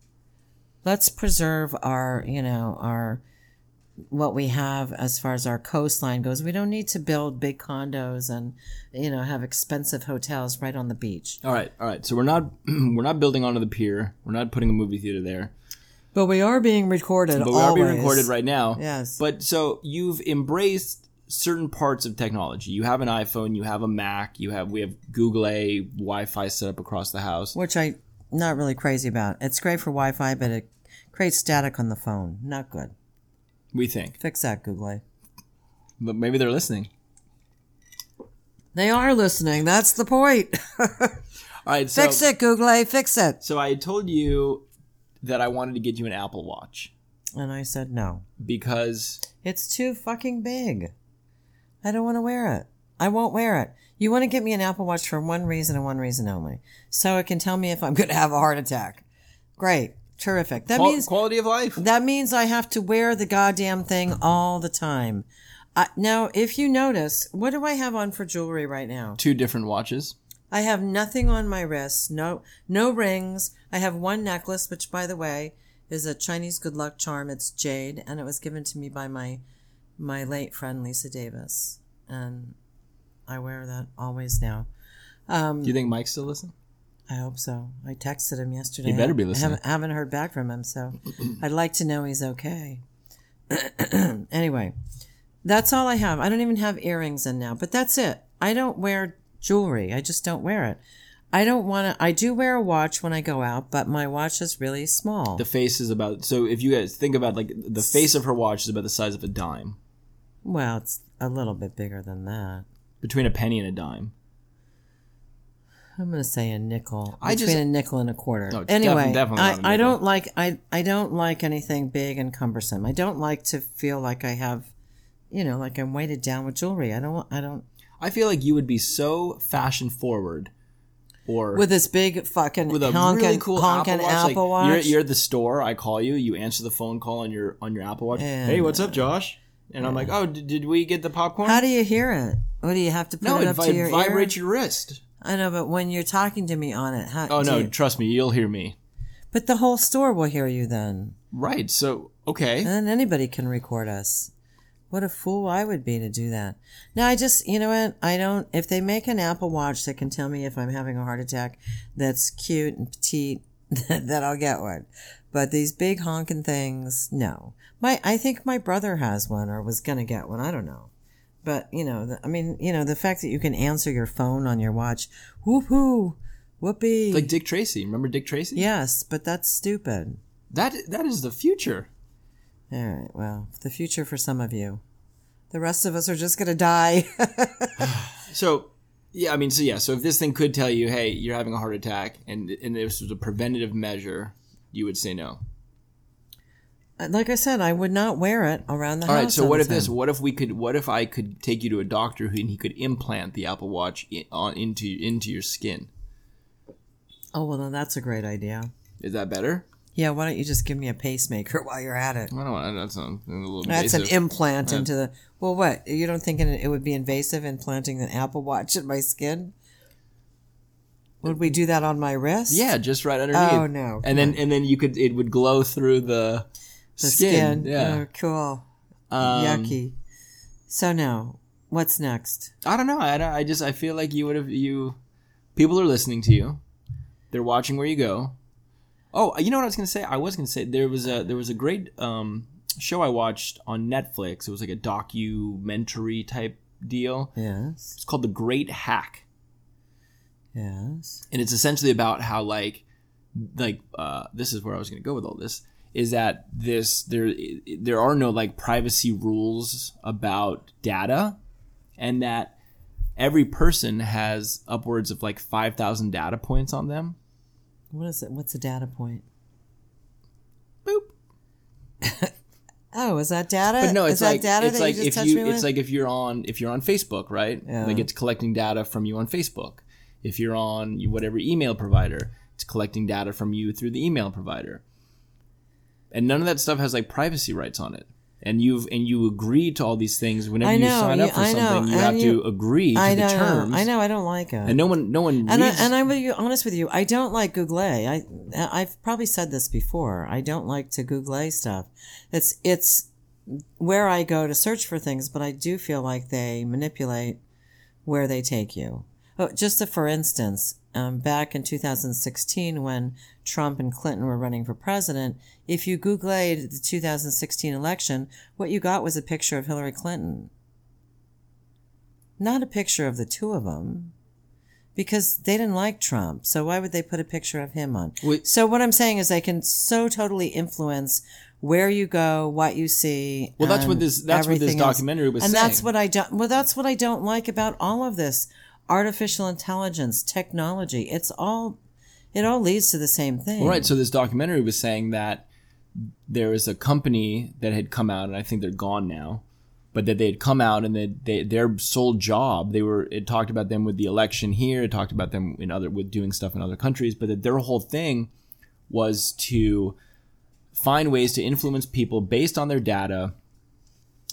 Speaker 2: Let's preserve our, you know, our what we have as far as our coastline goes. We don't need to build big condos and you know have expensive hotels right on the beach.
Speaker 1: all right, all right. So we're not we're not building onto the pier. We're not putting a movie theater there.
Speaker 2: But we are being recorded.
Speaker 1: but we are being recorded right now.
Speaker 2: Yes.
Speaker 1: But so you've embraced certain parts of technology. You have an iPhone, you have a Mac, you have we have Google A Wi-Fi set up across the house.
Speaker 2: which I. am not really crazy about. It's great for Wi-Fi, but it creates static on the phone. Not good.
Speaker 1: We think,
Speaker 2: Fix that, Google.
Speaker 1: but maybe they're listening.
Speaker 2: They are listening. That's the point.
Speaker 1: All right, so
Speaker 2: Fix it, Google. Fix it.
Speaker 1: so I told you that I wanted to get you an Apple Watch
Speaker 2: And I said no.
Speaker 1: because
Speaker 2: It's too fucking big. I don't want to wear it. I won't wear it. You want to get me an Apple Watch for one reason and one reason only. So it can tell me if I'm going to have a heart attack. Great. Terrific. That
Speaker 1: qual-
Speaker 2: means
Speaker 1: quality of life.
Speaker 2: that means I have to wear the goddamn thing all the time. Uh, now, if you notice, what do I have on for jewelry right now?
Speaker 1: Two different watches.
Speaker 2: I have nothing on my wrist. No, no rings. I have one necklace, which, by the way, is a Chinese good luck charm. It's jade, and it was given to me by my my late friend Lisa Davis, and I wear that always now. Um,
Speaker 1: Do you think Mike's still listening?
Speaker 2: I hope so. I texted him yesterday.
Speaker 1: He better be
Speaker 2: I
Speaker 1: listening.
Speaker 2: haven't, haven't heard back from him, so I'd like to know he's okay. anyway, That's all I have. I don't even have earrings in now, but that's it. I don't wear jewelry. I just don't wear it. I don't want to. I do wear a watch when I go out, but my watch is really small.
Speaker 1: The face is about. So if you guys think about like the face of her watch is about the size of a dime,
Speaker 2: well, it's a little bit bigger than that.
Speaker 1: between a penny and a dime.
Speaker 2: I'm gonna say a nickel.
Speaker 1: I
Speaker 2: between
Speaker 1: just-
Speaker 2: a nickel and a quarter.
Speaker 1: No,
Speaker 2: anyway,
Speaker 1: defi- definitely not a
Speaker 2: I, I don't like I I don't like anything big and cumbersome. I don't like to feel like I have, you know, like I'm weighted down with jewelry. I don't. I don't.
Speaker 1: I feel like you would be so fashion forward, or
Speaker 2: With this big fucking
Speaker 1: with a
Speaker 2: honking,
Speaker 1: really cool
Speaker 2: honking
Speaker 1: Apple Watch.
Speaker 2: Apple
Speaker 1: like,
Speaker 2: Watch.
Speaker 1: You're, you're at the store. I call you. You answer the phone call on your on your Apple Watch.
Speaker 2: Yeah.
Speaker 1: Hey, what's up, uh, Josh? And I'm like, oh, did, did we get the popcorn?
Speaker 2: How do you hear it? What do you have to put
Speaker 1: no,
Speaker 2: it
Speaker 1: it,
Speaker 2: up
Speaker 1: vi-
Speaker 2: to your
Speaker 1: vibrates
Speaker 2: ear?
Speaker 1: your wrist.
Speaker 2: I know, but when you're talking to me on it, how?
Speaker 1: Oh
Speaker 2: do
Speaker 1: no,
Speaker 2: you-
Speaker 1: trust me, you'll hear me.
Speaker 2: but the whole store will hear you then,
Speaker 1: Right. So okay.
Speaker 2: and then anybody can record us. What a fool I would be to do that. Now I just, you know what? I don't. If they make an Apple Watch that can tell me if I'm having a heart attack, that's cute and petite, then I'll get one. But these big honking things, no. My, I think my brother has one or was gonna get one. I don't know. But you know, the, I mean, you know, the fact that you can answer your phone on your watch, whoop hoo, whoopee.
Speaker 1: like Dick Tracy. Remember Dick Tracy?
Speaker 2: yes, but that's stupid.
Speaker 1: That that is the future.
Speaker 2: All right, well, the future for some of you. The rest of us are just gonna die.
Speaker 1: So yeah, I mean, so yeah, so if this thing could tell you, hey, you're having a heart attack, and and this was a preventative measure, you would say no.
Speaker 2: Like I said, I would not wear it around the
Speaker 1: All
Speaker 2: house.
Speaker 1: right. So what if this? What if we could? What if I could take you to a doctor who and he could implant the Apple Watch in, on into into your skin?
Speaker 2: Oh well, then that's a great idea.
Speaker 1: Is that better?
Speaker 2: Yeah, why don't you just give me a pacemaker while you're at it?
Speaker 1: I don't know. That's a, a little
Speaker 2: That's an
Speaker 1: invasive.
Speaker 2: implant into the. Well, what you don't think it would be invasive implanting an Apple Watch in my skin? Would we do that on my wrist?
Speaker 1: yeah, just right underneath.
Speaker 2: Oh, no.
Speaker 1: And then and then you could it would glow through the,
Speaker 2: the
Speaker 1: skin.
Speaker 2: skin.
Speaker 1: Yeah.
Speaker 2: Oh, cool.
Speaker 1: Um,
Speaker 2: Yucky. So now, what's next?
Speaker 1: I don't know. I, don't- I just I feel like you would have you. People are listening to you. They're watching where you go. Oh, you know what I was gonna say? I was gonna say there was a there was a great um, show I watched on Netflix. It was like a documentary type deal.
Speaker 2: Yes.
Speaker 1: It's called The Great Hack,
Speaker 2: Yes.
Speaker 1: and it's essentially about how like like uh, this is where I was gonna go with all this is that this there there are no like privacy rules about data, and that every person has upwards of like 5000 data points on them
Speaker 2: What is it? What's a data point?
Speaker 1: boop
Speaker 2: Oh, is that data?
Speaker 1: but no
Speaker 2: is
Speaker 1: it's
Speaker 2: that
Speaker 1: like
Speaker 2: data
Speaker 1: it's
Speaker 2: that
Speaker 1: like
Speaker 2: you
Speaker 1: if you it's
Speaker 2: with?
Speaker 1: like if you're on if you're on facebook right
Speaker 2: Yeah.
Speaker 1: like it's collecting data from you on facebook if you're on whatever email provider it's collecting data from you through the email provider and none of that stuff has like privacy rights on it and you've and you agree to all these things whenever
Speaker 2: I
Speaker 1: you sign up for
Speaker 2: I know,
Speaker 1: something you have
Speaker 2: you-
Speaker 1: to agree to
Speaker 2: I
Speaker 1: the
Speaker 2: know.
Speaker 1: terms
Speaker 2: I know. I don't like it.
Speaker 1: and no one no one
Speaker 2: and I,
Speaker 1: reads
Speaker 2: and I'm with you, honest with you. I don't like Google. I I've probably said this before. I don't like to Google stuff. It's it's where I go to search for things, but I do feel like they manipulate where they take you. Oh, just a, for instance, um, back in 2016 when Trump and Clinton were running for president, if you Googled the 2016 election, what you got was a picture of Hillary Clinton. Not a picture of the two of them because they didn't like Trump. So why would they put a picture of him on? So what I'm saying is they can so totally influence where you go, what you see.
Speaker 1: Well, that's what this- that's what this
Speaker 2: else.
Speaker 1: documentary was saying.
Speaker 2: and that's what I don't. Well, that's what I don't like about all of this artificial intelligence, technology. It's all. It all leads to the same thing.
Speaker 1: Right. So this documentary was saying that there was a company that had come out, and I think they're gone now, but that they had come out and that they, their sole job, they were. It talked about them with the election here. It talked about them in other with doing stuff in other countries, but that their whole thing was to find ways to influence people based on their data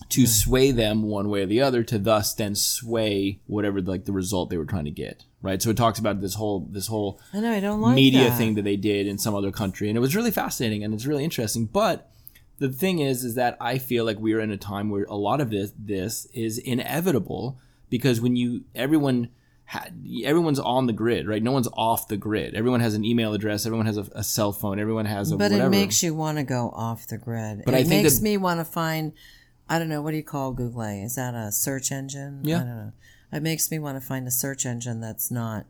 Speaker 1: to hmm. sway them one way or the other to thus then sway whatever like the result they were trying to get right so it talks about this whole this whole
Speaker 2: I know. I don't like
Speaker 1: media
Speaker 2: that.
Speaker 1: thing that they did in some other country and it was really fascinating and it's really interesting but the thing is is that i feel like we're in a time where a lot of this this is inevitable because when you everyone everyone's on the grid right no one's off the grid everyone has an email address everyone has a, a cell phone everyone has a
Speaker 2: But
Speaker 1: whatever
Speaker 2: it makes you want to go off the grid.
Speaker 1: But
Speaker 2: it
Speaker 1: I think
Speaker 2: makes
Speaker 1: that-
Speaker 2: me want to find I don't know. What do you call Google? Is that a search engine?
Speaker 1: Yeah.
Speaker 2: I don't know. It makes me want to find a search engine that's not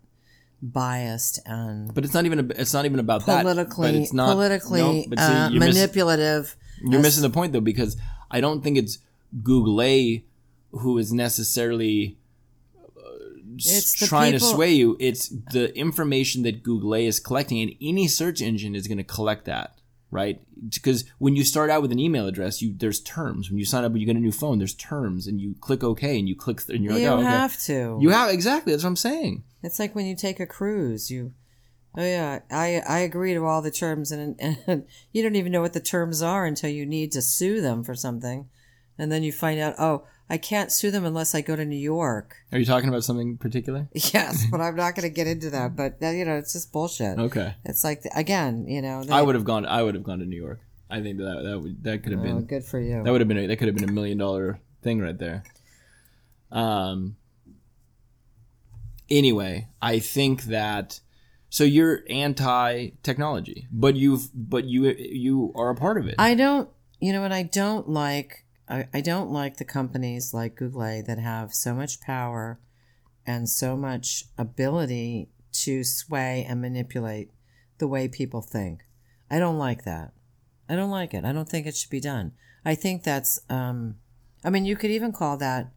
Speaker 2: biased and
Speaker 1: But it's not even. A, it's not even about that.
Speaker 2: politically
Speaker 1: But it's not
Speaker 2: politically
Speaker 1: no, see,
Speaker 2: uh,
Speaker 1: you're miss-
Speaker 2: manipulative.
Speaker 1: You're missing the point though, because I don't think it's Google A who is necessarily uh,
Speaker 2: It's
Speaker 1: trying
Speaker 2: people-
Speaker 1: to sway you. It's the information that Google A is collecting, and any search engine is going to collect that, right? Because when you start out with an email address, you there's terms. When you sign up and you get a new phone, there's terms, and you click OK, and you click, th- and you're
Speaker 2: You
Speaker 1: like, oh, okay.
Speaker 2: have to.
Speaker 1: You have exactly. That's what I'm saying.
Speaker 2: It's like when you take a cruise. You, oh yeah, I I agree to all the terms, and, and you don't even know what the terms are until you need to sue them for something, and then you find out, oh, I can't sue them unless I go to New York.
Speaker 1: Are you talking about something particular?
Speaker 2: Yes, but I'm not going to get into that. But you know, it's just bullshit.
Speaker 1: Okay.
Speaker 2: It's like again, you know, they,
Speaker 1: I would have gone. I would have gone to New York. I think that that would that could have
Speaker 2: oh,
Speaker 1: been
Speaker 2: good for you.
Speaker 1: That would have been a, that could have been a million dollar thing right there. Um. Anyway, I think that so you're anti technology, but you've but you you are a part of it.
Speaker 2: I don't, you know what, I don't like, I, I don't like the companies like Google that have so much power and so much ability to sway and manipulate the way people think. I don't like that. I don't like it. I don't think it should be done. I think that's, um, I mean, you could even call that,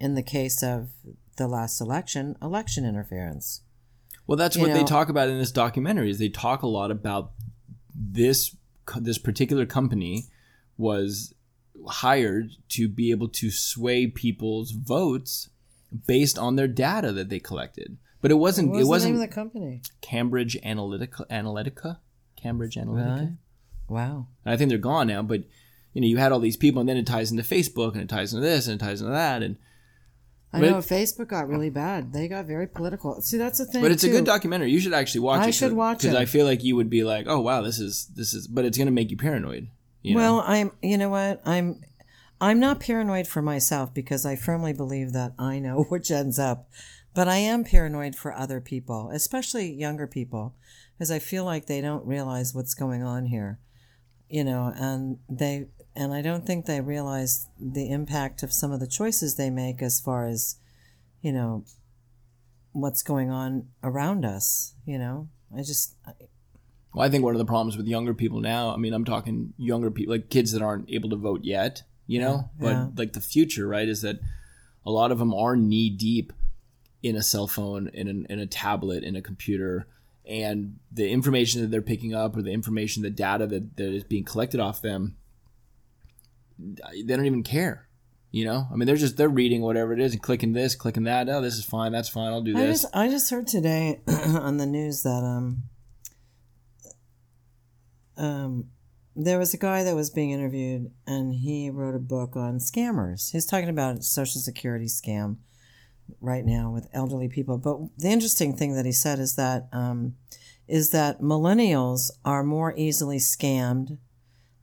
Speaker 2: in the case of the last election, election interference.
Speaker 1: well, that's
Speaker 2: you
Speaker 1: what they talk about in this documentary. Is they talk a lot about this this particular company was hired to be able to sway people's votes based on their data that they collected. But it wasn't.
Speaker 2: What
Speaker 1: it
Speaker 2: was
Speaker 1: wasn't
Speaker 2: the name of the company?
Speaker 1: Cambridge Analytica. Analytica. Cambridge Analytica.
Speaker 2: Really? Wow.
Speaker 1: And I think they're gone now. But you know, you had all these people, and then it ties into Facebook, and it ties into this, and it ties into that, and
Speaker 2: I know Facebook got really bad. They got very political. See, that's the thing.
Speaker 1: but it's a good documentary. You should actually watch
Speaker 2: I
Speaker 1: it.
Speaker 2: should watch it because.
Speaker 1: I feel like you would be like, oh wow, this is this is, but it's gonna make you paranoid. You know?
Speaker 2: Well, I'm. You know what? I'm. I'm not paranoid for myself because I firmly believe that I know which ends up, but I am paranoid for other people, especially younger people, because I feel like they don't realize what's going on here. You know, and they and I don't think they realize the impact of some of the choices they make as far as, you know, what's going on around us. You know, I just
Speaker 1: Well, I think one of the problems with younger people now, I mean, I'm talking younger people, like kids that aren't able to vote yet, you know, but
Speaker 2: yeah.
Speaker 1: like the future, right, is that a lot of them are knee deep in a cell phone, in, an, in a tablet, in a computer, and the information that they're picking up or the information, the data that, that is being collected off them, they don't even care. You know, I mean, they're just they're reading whatever it is and clicking this, clicking that. Oh, this is fine. That's fine. I'll do
Speaker 2: I
Speaker 1: this.
Speaker 2: just I just heard today on the news that um um there was a guy that was being interviewed and he wrote a book on scammers. He's talking about social security scam right now with elderly people. But the interesting thing that he said is that um, is that millennials are more easily scammed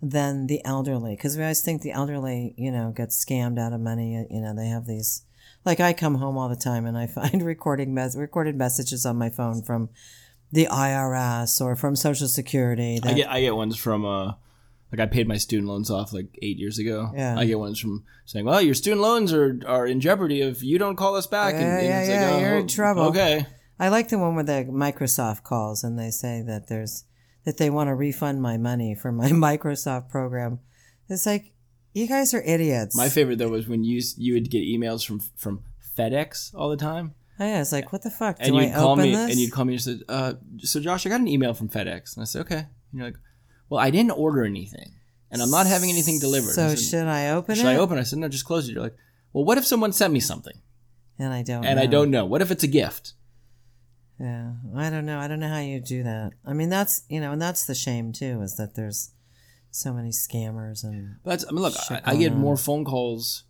Speaker 2: than the elderly because we always think the elderly, you know, get scammed out of money. You know, they have these. Like I come home all the time and I find recording mes- recorded messages on my phone from the IRS or from Social Security.
Speaker 1: I get I get ones from uh like I paid my student loans off like eight years ago.
Speaker 2: Yeah.
Speaker 1: I get ones from saying, "Well, your student loans are, are in jeopardy if you don't call us back."
Speaker 2: Yeah, yeah,
Speaker 1: it's
Speaker 2: yeah,
Speaker 1: oh,
Speaker 2: you're in trouble.
Speaker 1: Okay,
Speaker 2: I like the one where the Microsoft calls and they say that there's that they want to refund my money for my Microsoft program. It's like you guys are idiots.
Speaker 1: my favorite though was when you you would get emails from from FedEx all the time,
Speaker 2: oh, yeah, it's like what the fuck?
Speaker 1: and
Speaker 2: Do
Speaker 1: you'd
Speaker 2: I
Speaker 1: call
Speaker 2: open
Speaker 1: me
Speaker 2: this?
Speaker 1: and you'd call me and you said, uh, "So Josh, I got an email from FedEx," and I said, "Okay." And you're like, "Well, I didn't order anything, and I'm not having anything delivered."
Speaker 2: So
Speaker 1: I said,
Speaker 2: should I open it?
Speaker 1: should
Speaker 2: it?
Speaker 1: I open? it? I said, "No, just close it." You're like, "Well, what if someone sent me something
Speaker 2: And I don't. Know.
Speaker 1: And I don't know? What if it's a gift?"
Speaker 2: Yeah, I don't know. I don't know how you do that. I mean, that's you know, and that's the shame too, is that there's so many scammers and
Speaker 1: That's I mean, look, I, I get
Speaker 2: going
Speaker 1: more phone calls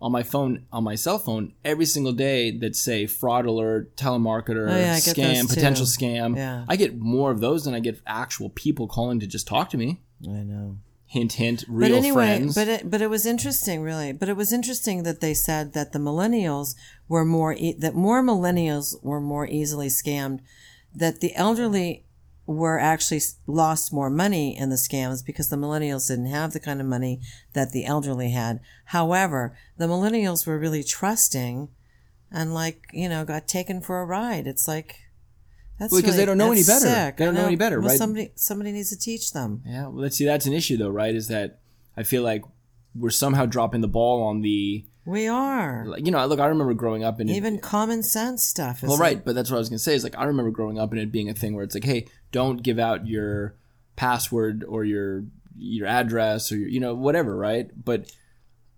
Speaker 1: on my phone on my cell phone every single day that say fraud alert, telemarketer,
Speaker 2: Oh, yeah,
Speaker 1: scam, potential scam.
Speaker 2: Yeah.
Speaker 1: I get more of those than I get actual people calling to just talk to me.
Speaker 2: I know.
Speaker 1: Hint, hint, real
Speaker 2: but anyway,
Speaker 1: friends.
Speaker 2: but it, but it was interesting, really. But it was interesting that they said that the millennials were more e- that more millennials were more easily scammed. That the elderly were actually lost more money in the scams because the millennials didn't have the kind of money that the elderly had. However, the millennials were really trusting and like, you know, got taken for a ride. It's like, that's
Speaker 1: Well, because
Speaker 2: really-
Speaker 1: they don't know any better.
Speaker 2: sick.
Speaker 1: They don't
Speaker 2: I
Speaker 1: know any better,
Speaker 2: well,
Speaker 1: right?
Speaker 2: Somebody, somebody needs to teach them.
Speaker 1: Yeah, well, let's see. That's an issue, though, right? Is that I feel like we're somehow dropping the ball on the,
Speaker 2: We are.
Speaker 1: like, you know, look, I remember growing up and
Speaker 2: Even common sense stuff. Is
Speaker 1: well, right, but that's what I was gonna say. Is like I remember growing up and it being a thing where it's like, hey, don't give out your password or your your address or your, you know whatever, right? But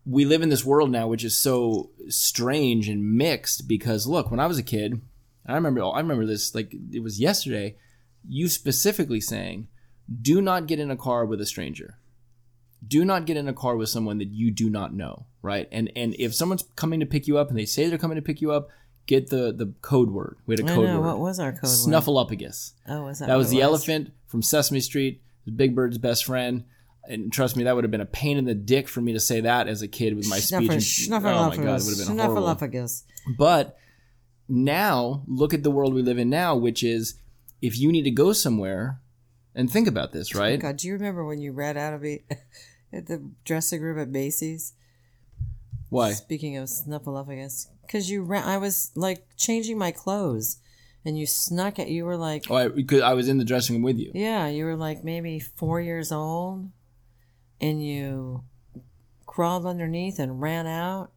Speaker 1: we live in this world now which is so strange and mixed because look, when I was a kid, I remember I remember this like it was yesterday. You specifically saying, do not get in a car with a stranger do not get in a car with someone that you do not know, right? And and if someone's coming to pick you up and they say they're coming to pick you up, get the the code word. We had a
Speaker 2: I
Speaker 1: code
Speaker 2: know.
Speaker 1: word.
Speaker 2: What was our code word?
Speaker 1: Snuffleupagus.
Speaker 2: Oh, was that
Speaker 1: That was the elephant from Sesame Street, Big Bird's best friend. And trust me, that would have been a pain in the dick for me to say that as a kid with my speech. And, oh my god, it would have been horrible.
Speaker 2: Snuffleupagus.
Speaker 1: But now, look at the world we live in now, which is if you need to go somewhere, and think about this, right?
Speaker 2: Oh god, do you remember when you read out of it at the dressing room at Macy's?
Speaker 1: Why?
Speaker 2: Speaking of snuffleupagus, because you ran, I was like changing my clothes, and you snuck it. You were like,
Speaker 1: Oh, I, because I was in the dressing room with you.
Speaker 2: yeah, you were like maybe four years old, and you crawled underneath and ran out,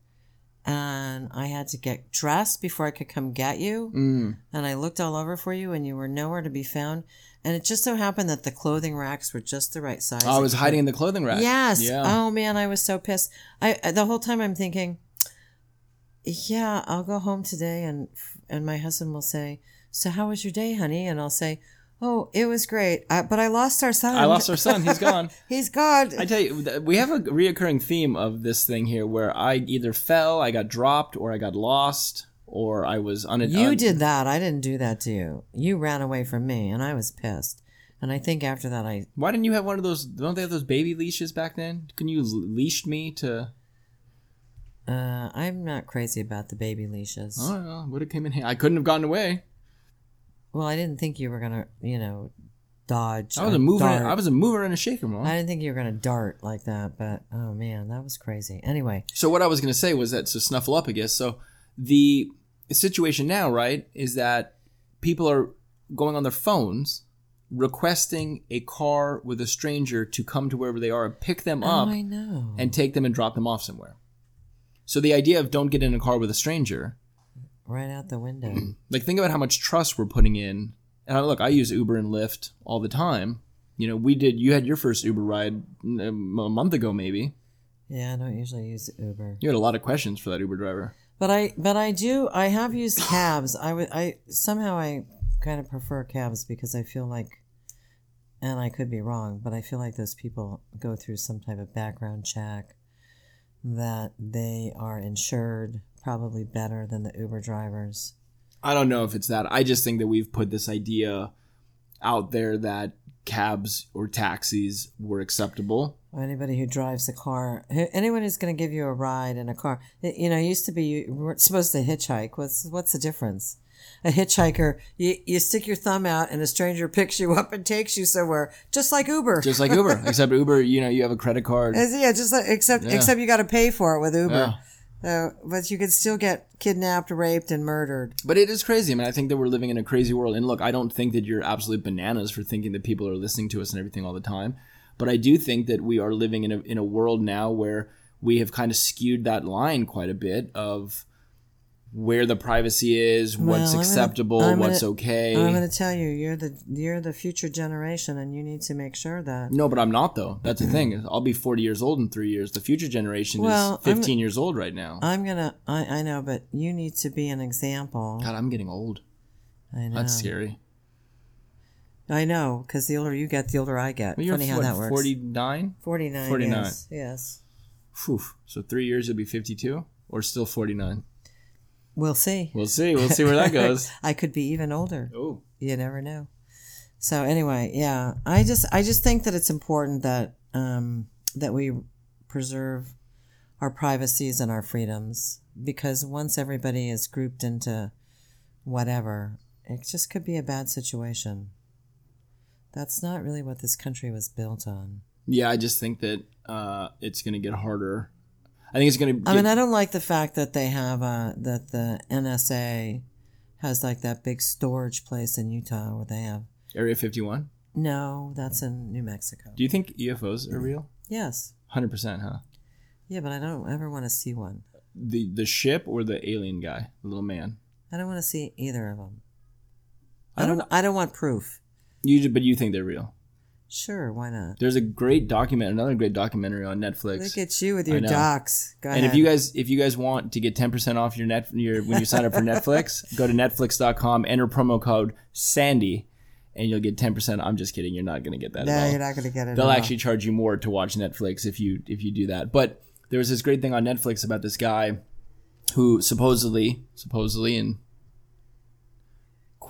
Speaker 2: and I had to get dressed before I could come get you.
Speaker 1: Mm.
Speaker 2: and I looked all over for you, and you were nowhere to be found. And it just so happened that the clothing racks were just the right size.
Speaker 1: I was hiding in the clothing rack.
Speaker 2: Yes.
Speaker 1: Yeah.
Speaker 2: Oh man, I was so pissed. I the whole time I'm thinking, yeah, I'll go home today, and and my husband will say, "So how was your day, honey?" And I'll say, "Oh, it was great, I, but I lost our son.
Speaker 1: I lost our son. He's gone.
Speaker 2: He's gone."
Speaker 1: I tell you, we have a reoccurring theme of this thing here where I either fell, I got dropped, or I got lost, or I was un-
Speaker 2: you
Speaker 1: un-
Speaker 2: did that. I didn't do that to you. You ran away from me, and I was pissed. And I think after that, I
Speaker 1: Why didn't you have one of those? Don't they have those baby leashes back then? Can you leash me to?
Speaker 2: uh, I'm not crazy about the baby leashes.
Speaker 1: I don't. Would have came in here. I couldn't have gotten away.
Speaker 2: Well, I didn't think you were gonna, you know, dodge.
Speaker 1: I was a mover.
Speaker 2: dart.
Speaker 1: I was a mover and a shaker, mom.
Speaker 2: I didn't think you were gonna dart like that, but oh man, that was crazy. Anyway,
Speaker 1: So what I was going to say was that so guess. So the situation now, right, is that people are going on their phones, requesting a car with a stranger to come to wherever they are and pick them up
Speaker 2: oh, I
Speaker 1: and take them and drop them off somewhere. So the idea of don't get in a car with a stranger,
Speaker 2: right out the window.
Speaker 1: like think about how much trust we're putting in. And I, look, I use Uber and Lyft all the time. You know, we did. You had your first Uber ride a month ago, maybe.
Speaker 2: yeah, I don't usually use Uber,
Speaker 1: You had a lot of questions for that Uber driver.
Speaker 2: but I, but I do. I have used cabs. I would. I somehow I kind of prefer cabs because I feel like, and I could be wrong, but I feel like those people go through some type of background check, that they are insured probably better than the Uber drivers.
Speaker 1: I don't know if it's that. I just think that we've put this idea out there that cabs or taxis were acceptable.
Speaker 2: Anybody who drives a car, anyone who's going to give you a ride in a car. You know, it used to be you weren't supposed to hitchhike. What's what's the difference? A hitchhiker, you, you stick your thumb out and a stranger picks you up and takes you somewhere, just like Uber.
Speaker 1: Just like Uber, except Uber, you know, you have a credit card.
Speaker 2: Yeah, just like, except
Speaker 1: Yeah.
Speaker 2: except you got to pay for it with Uber.
Speaker 1: Yeah.
Speaker 2: Uh, but you could still get kidnapped, raped, and murdered.
Speaker 1: But it is crazy. I mean, I think that we're living in a crazy world. And look, I don't think that you're absolute bananas for thinking that people are listening to us and everything all the time. But I do think that we are living in a in a world now where we have kind of skewed that line quite a bit of where the privacy is,
Speaker 2: Well,
Speaker 1: what's
Speaker 2: I'm gonna-
Speaker 1: acceptable,
Speaker 2: I'm
Speaker 1: what's
Speaker 2: gonna-
Speaker 1: okay.
Speaker 2: I'm going to tell you, you're the you're the future generation, and you need to make sure that.
Speaker 1: No, but I'm not though. That's the thing. I'll be 40 years old in three years. The future generation
Speaker 2: Well,
Speaker 1: is 15 years old right now.
Speaker 2: I'm gonna. I, I know, but you need to be an example.
Speaker 1: God, I'm getting old.
Speaker 2: I know.
Speaker 1: That's scary.
Speaker 2: I know, because the older you get, the older I get.
Speaker 1: Well, you're
Speaker 2: Funny how
Speaker 1: what,
Speaker 2: that works.
Speaker 1: 49?
Speaker 2: 49.
Speaker 1: 49.
Speaker 2: Yes. yes.
Speaker 1: Phew. So three years you'll be 52 or still 49?
Speaker 2: We'll see.
Speaker 1: We'll see. We'll see where that goes.
Speaker 2: I could be even older.
Speaker 1: Oh.
Speaker 2: You never know. So anyway, yeah, I just I just think that it's important that um, that we preserve our privacies and our freedoms because once everybody is grouped into whatever, it just could be a bad situation. That's not really what this country was built on.
Speaker 1: Yeah, I just think that uh, it's going to get harder. I think it's going to.
Speaker 2: I mean, I don't like the fact that they have uh, that the NSA has like that big storage place in Utah where they have.
Speaker 1: Area 51.
Speaker 2: No, that's in New Mexico.
Speaker 1: Do you think UFOs are real?
Speaker 2: Yes.
Speaker 1: 100%, huh?
Speaker 2: Yeah, but I don't ever want to see one.
Speaker 1: The the ship or the alien guy, the little man?
Speaker 2: I don't want to see either of them.
Speaker 1: I
Speaker 2: I
Speaker 1: don't
Speaker 2: don't. I don't want proof.
Speaker 1: You but you think they're real.
Speaker 2: Sure, why not?
Speaker 1: There's a great document, another great documentary on Netflix.
Speaker 2: Look at you with your docs. Go
Speaker 1: and
Speaker 2: ahead.
Speaker 1: if you guys if you guys want to get 10% off your net your when you sign up for Netflix, go to netflix.com, enter promo code Sandy and you'll get 10%. I'm just kidding, you're not going to get that
Speaker 2: no,
Speaker 1: at all.
Speaker 2: you're not going to get it.
Speaker 1: They'll
Speaker 2: at all.
Speaker 1: actually charge you more to watch Netflix if you if you do that. But there was this great thing on Netflix about this guy who supposedly supposedly and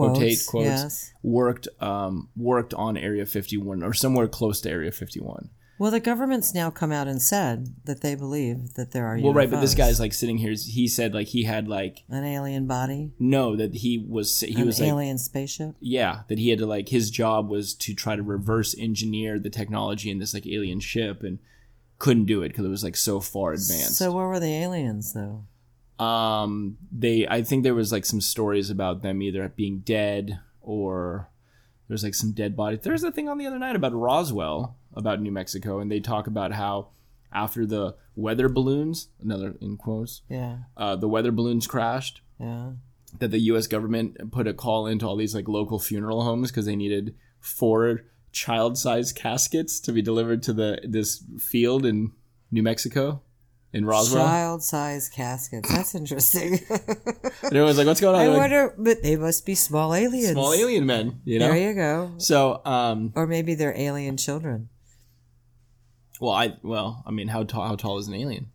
Speaker 1: quotate
Speaker 2: Quotes,
Speaker 1: quotes
Speaker 2: yes.
Speaker 1: worked um worked on Area 51 or somewhere close to Area 51.
Speaker 2: Well, the government's now come out and said that they believe that there are
Speaker 1: Well, right, but this guy's like sitting here. He said like he had like
Speaker 2: an alien body,
Speaker 1: no that he was he
Speaker 2: an
Speaker 1: was like
Speaker 2: alien spaceship.
Speaker 1: yeah that he had to like his job was to try to reverse engineer the technology in this like alien ship and couldn't do it because it was like so far advanced.
Speaker 2: So where were the aliens though?
Speaker 1: Um they i think there was like some stories about them either being dead or there's like some dead bodies. There's a thing on the other night about roswell about new mexico and they talk about how after the weather balloons another in quotes
Speaker 2: Yeah,
Speaker 1: uh, the weather balloons crashed
Speaker 2: yeah.
Speaker 1: that the us government put a call into all these like local funeral homes because they needed four child-sized caskets to be delivered to the this field in new mexico in roswell
Speaker 2: Child size caskets. That's interesting.
Speaker 1: and everyone's like what's going on
Speaker 2: I
Speaker 1: They're like,
Speaker 2: wonder, but they must be small aliens.
Speaker 1: small alien men, you know.
Speaker 2: There you go.
Speaker 1: So, um,
Speaker 2: Or maybe they're alien children.
Speaker 1: well, I well, I mean, how tall? How tall is an alien?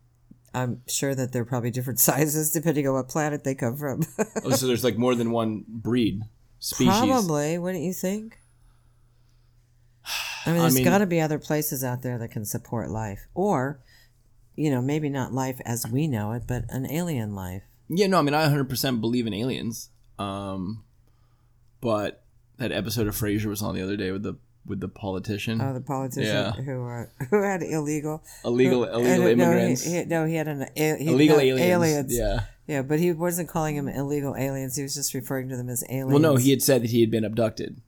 Speaker 2: I'm sure that they're probably different sizes depending on what planet they come from.
Speaker 1: Oh, so there's like more than one breed species.
Speaker 2: Probably, wouldn't you think? I mean,
Speaker 1: I
Speaker 2: there's
Speaker 1: mean-
Speaker 2: got to be other places out there that can support life, or, you know, maybe not life as we know it, but an alien life.
Speaker 1: Yeah, no, I mean, I 100% believe in aliens. Um, but that episode of Frasier was on the other day with the with the politician,
Speaker 2: Oh, the politician
Speaker 1: Yeah.
Speaker 2: who uh, who had illegal
Speaker 1: illegal
Speaker 2: who-
Speaker 1: illegal
Speaker 2: uh,
Speaker 1: immigrants,
Speaker 2: No, he, he, no, he had an he,
Speaker 1: illegal
Speaker 2: no,
Speaker 1: aliens. Yeah.
Speaker 2: yeah, but he wasn't calling them illegal aliens. He was just referring to them as aliens.
Speaker 1: Well, no, he had said that he had been abducted.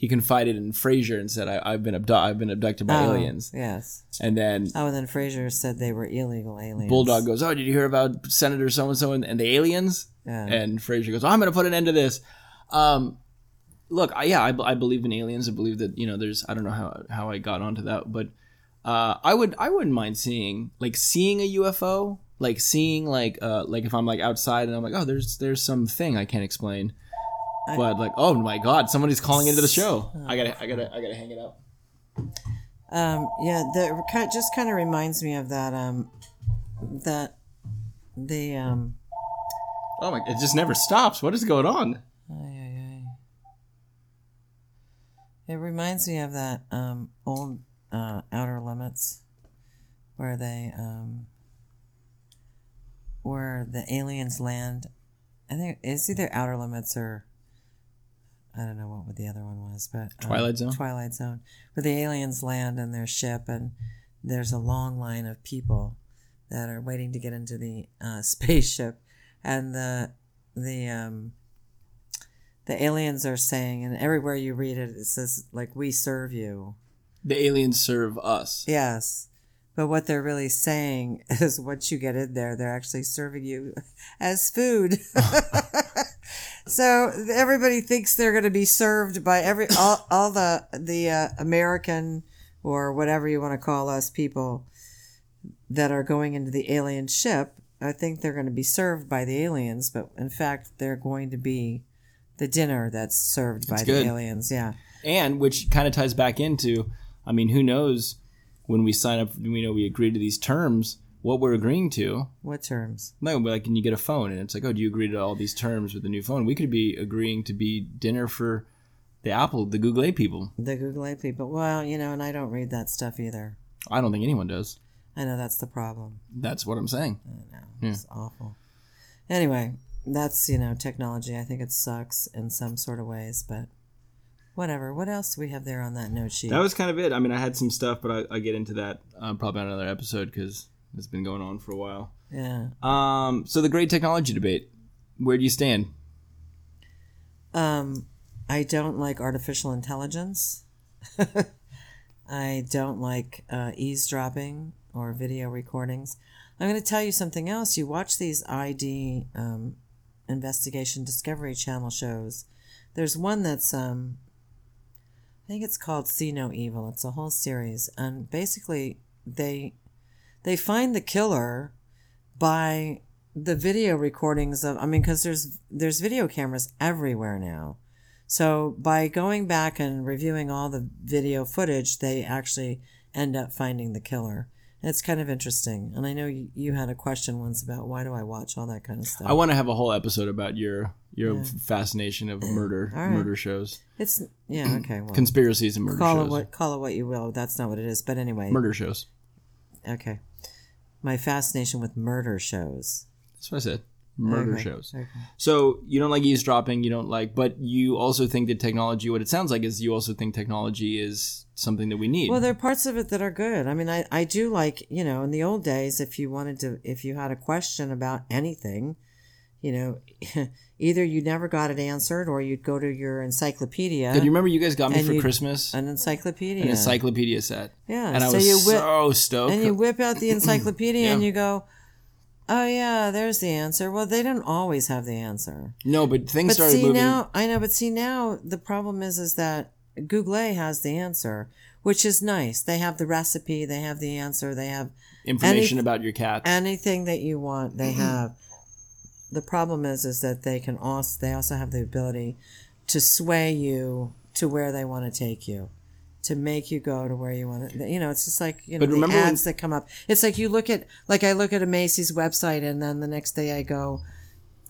Speaker 1: He confided in Frasier and said, I, "I've been abdu- I've been abducted by
Speaker 2: Oh,
Speaker 1: aliens."
Speaker 2: Yes.
Speaker 1: And then
Speaker 2: Oh, and then Frasier said they were illegal aliens.
Speaker 1: Bulldog goes, "Oh, did you hear about Senator so and so and the aliens?"
Speaker 2: Yeah.
Speaker 1: And Frasier goes, oh, "I'm going to put an end to this." Um, look, I, yeah, I, I believe in aliens. I believe that you know, there's I don't know how how I got onto that, but uh, I would I wouldn't mind seeing like seeing a UFO, like seeing like uh like if I'm like outside and I'm like, oh, there's there's some thing I can't explain. But like, oh my god, somebody's calling into the show. I gotta, I gotta, I gotta hang it up.
Speaker 2: Um, yeah, that just kind of reminds me of that. Um, that the um,
Speaker 1: Oh my, it just never stops. What is going on?
Speaker 2: it reminds me of that um old uh, Outer Limits, where they um, where the aliens land. I think it's either Outer Limits or I don't know what the other one was, but um,
Speaker 1: Twilight Zone?
Speaker 2: Twilight Zone, where the aliens land in their ship, and there's a long line of people that are waiting to get into the uh, spaceship, and the the um, the aliens are saying, and everywhere you read it, it says like "We serve you."
Speaker 1: The aliens serve us.
Speaker 2: Yes. But what they're really saying is once you get in there, they're actually serving you as food. So everybody thinks they're going to be served by every all, all the the uh, American or whatever you want to call us people that are going into the alien ship. I think they're going to be served by the aliens, but in fact, they're going to be the dinner that's served by
Speaker 1: That's
Speaker 2: the aliens. Yeah.
Speaker 1: and which kind of ties back into i mean who knows when we sign up we know we agree to these terms what we're agreeing to
Speaker 2: What terms?
Speaker 1: no but like when you get a phone and it's like oh do you agree to all these terms with the new phone we could be agreeing to be dinner for the apple the google a people
Speaker 2: The Google A people. Well, you know, and I don't read that stuff either.
Speaker 1: i don't think anyone does
Speaker 2: I know that's the problem.
Speaker 1: that's what i'm saying
Speaker 2: I know. It's awful. Anyway, that's, you know, technology. I think it sucks in some sort of ways, but Whatever. What else do we have there on that note sheet?
Speaker 1: That was kind of it. I mean, I had some stuff, but I, I get into that um, probably on another episode because it's been going on for a while.
Speaker 2: yeah.
Speaker 1: Um, so the great technology debate. Where do you stand?
Speaker 2: Um, I don't like artificial intelligence. I don't like uh, eavesdropping or video recordings. I'm going to tell you something else. You watch these ID um, investigation Discovery Channel shows. There's one that's um, I think it's called See No Evil. It's a whole series, and basically they they find the killer by the video recordings of. I mean, because there's there's video cameras everywhere now. So by going back and reviewing all the video footage, they actually end up finding the killer. And it's kind of interesting. And I know you, you had a question once about why do I watch all that kind of stuff.
Speaker 1: I want to have a whole episode about your your fascination of murder
Speaker 2: right.
Speaker 1: murder shows,
Speaker 2: it's yeah okay. Well,
Speaker 1: conspiracies and murder
Speaker 2: call
Speaker 1: shows,
Speaker 2: it what call it what you will. That's not what it is. But anyway,
Speaker 1: murder shows.
Speaker 2: Okay. My fascination with murder shows.
Speaker 1: That's what I said. Murder
Speaker 2: Okay.
Speaker 1: shows.
Speaker 2: Okay.
Speaker 1: So you don't like eavesdropping, you don't like, but you also think that technology. What it sounds like is you also think technology is something that we need.
Speaker 2: Well, there are parts of it that are good. I mean, I, I do like, you know, in the old days, if you wanted to, if you had a question about anything, you know, either you never got it answered or you'd go to your encyclopedia,
Speaker 1: Did you remember you guys got me for Christmas
Speaker 2: an encyclopedia.
Speaker 1: an encyclopedia set?
Speaker 2: Yeah,
Speaker 1: and I
Speaker 2: so
Speaker 1: was
Speaker 2: you whip-
Speaker 1: so stoked.
Speaker 2: and you whip out the encyclopedia and you go, oh, yeah, there's the answer. Well, they don't always have the answer.
Speaker 1: no, but things
Speaker 2: But
Speaker 1: started
Speaker 2: see
Speaker 1: moving.
Speaker 2: now, I know, but see now the problem is is that Google has the answer, which is nice. They have the recipe, they have the answer, they have
Speaker 1: information
Speaker 2: any-
Speaker 1: about your cats.
Speaker 2: anything that you want. They have. The problem is is that they can also they also have the ability to sway you to where they want to take you. To make you go to where you want to, you know, it's just like you know the
Speaker 1: remember when-
Speaker 2: ads that come up. It's like you look at, like I look at a Macy's website, and then the next day I go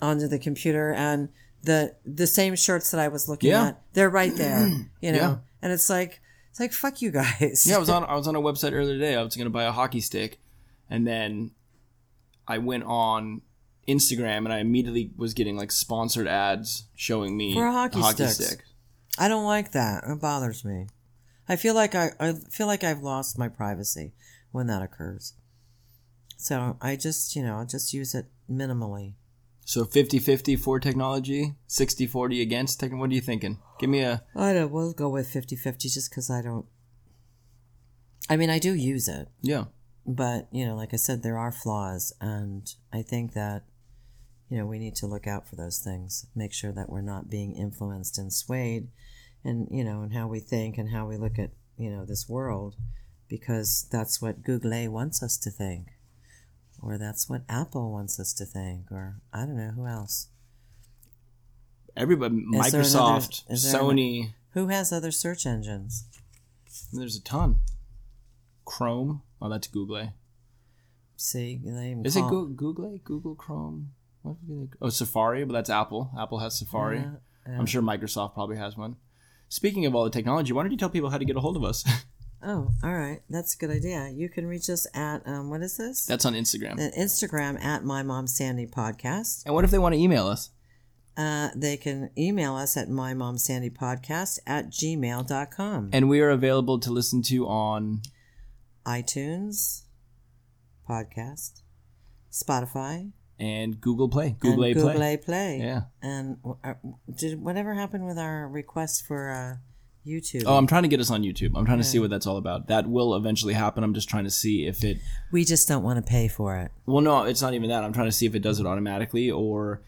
Speaker 2: onto the computer, and the the same shirts that I was looking
Speaker 1: Yeah.
Speaker 2: at, they're right there, you know,
Speaker 1: Yeah.
Speaker 2: and it's like it's like fuck you guys.
Speaker 1: Yeah, I was on I was on a website earlier today. I was going to buy a hockey stick, and then I went on Instagram and I immediately was getting like sponsored ads showing me
Speaker 2: For hockey sticks. I don't like that. It bothers me. I feel like I, I feel like I've lost my privacy when that occurs. So I just, you know, I just use it minimally.
Speaker 1: So 50-50 for technology, 60-40 against tech. What are you thinking? Give me a
Speaker 2: I don't, we'll go with 50-50 just because I don't. I mean, I do use it,
Speaker 1: yeah.
Speaker 2: but you know, like I said, there are flaws, and I think that you know we need to look out for those things. Make sure that we're not being influenced and swayed, and you know, and how we think and how we look at you know this world, because that's what Google wants us to think, or that's what Apple wants us to think, or I don't know who else.
Speaker 1: Everybody,
Speaker 2: Is
Speaker 1: Microsoft,
Speaker 2: another-
Speaker 1: Sony.
Speaker 2: Who has other search engines?
Speaker 1: There's a ton. Chrome. Oh, that's Google.
Speaker 2: See, they
Speaker 1: Is it
Speaker 2: call-
Speaker 1: Go- Google? Google Chrome? What is it? Oh, Safari, but that's Apple. Apple has Safari.
Speaker 2: Yeah, yeah.
Speaker 1: I'm sure Microsoft probably has one. Speaking of all the technology, why don't you tell people how to get a hold of us?
Speaker 2: Oh, all right. That's a good idea. You can reach us at um, what is this?
Speaker 1: That's on Instagram.
Speaker 2: Uh, Instagram at my mom sandy podcast.
Speaker 1: And what if they want to email us?
Speaker 2: Uh, they can email us at my mom sandy podcast at gmail.com.
Speaker 1: And we are available to listen to on
Speaker 2: iTunes, podcast, Spotify,
Speaker 1: and Google Play. Google
Speaker 2: and
Speaker 1: Play.
Speaker 2: Google Play. Play.
Speaker 1: Yeah.
Speaker 2: And uh, did whatever happened with our request for uh, YouTube?
Speaker 1: Oh, I'm trying to get us on YouTube. I'm trying to see what that's all about. That will eventually happen. I'm just trying to see if it.
Speaker 2: we just don't want to pay for it.
Speaker 1: Well, no, it's not even that. I'm trying to see if it does it automatically or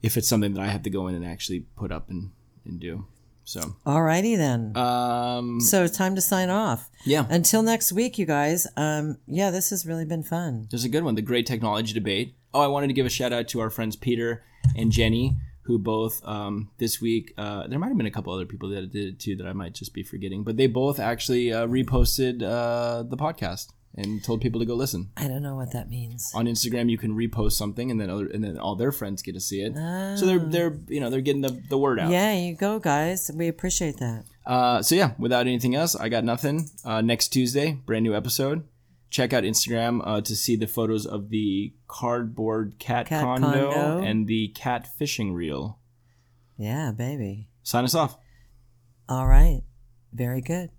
Speaker 1: if it's something that I have to go in and actually put up and, and do. So,
Speaker 2: Alrighty then.
Speaker 1: um,
Speaker 2: so it's time to sign off.
Speaker 1: yeah,
Speaker 2: Until next week, you guys. Um, yeah, this has really been fun.
Speaker 1: there's a good one. The Great Technology Debate. Oh, I wanted to give a shout out to our friends Peter and Jenny, who both um, this week. Uh, there might have been a couple other people that did it too that I might just be forgetting, but they both actually uh, reposted uh, the podcast and told people to go listen.
Speaker 2: I don't know what that means.
Speaker 1: on Instagram you can repost something and then other and then all their friends get to see it. So they're they're you know they're getting the, the word out.
Speaker 2: Yeah, you go, guys. We appreciate that.
Speaker 1: Uh, so yeah, without anything else, I got nothing. Uh, next Tuesday, brand new episode. Check out Instagram uh, to see the photos of the cardboard cat,
Speaker 2: Cat
Speaker 1: condo,
Speaker 2: condo.
Speaker 1: and the cat fishing reel.
Speaker 2: Yeah, baby.
Speaker 1: Sign us off.
Speaker 2: All right. Very good.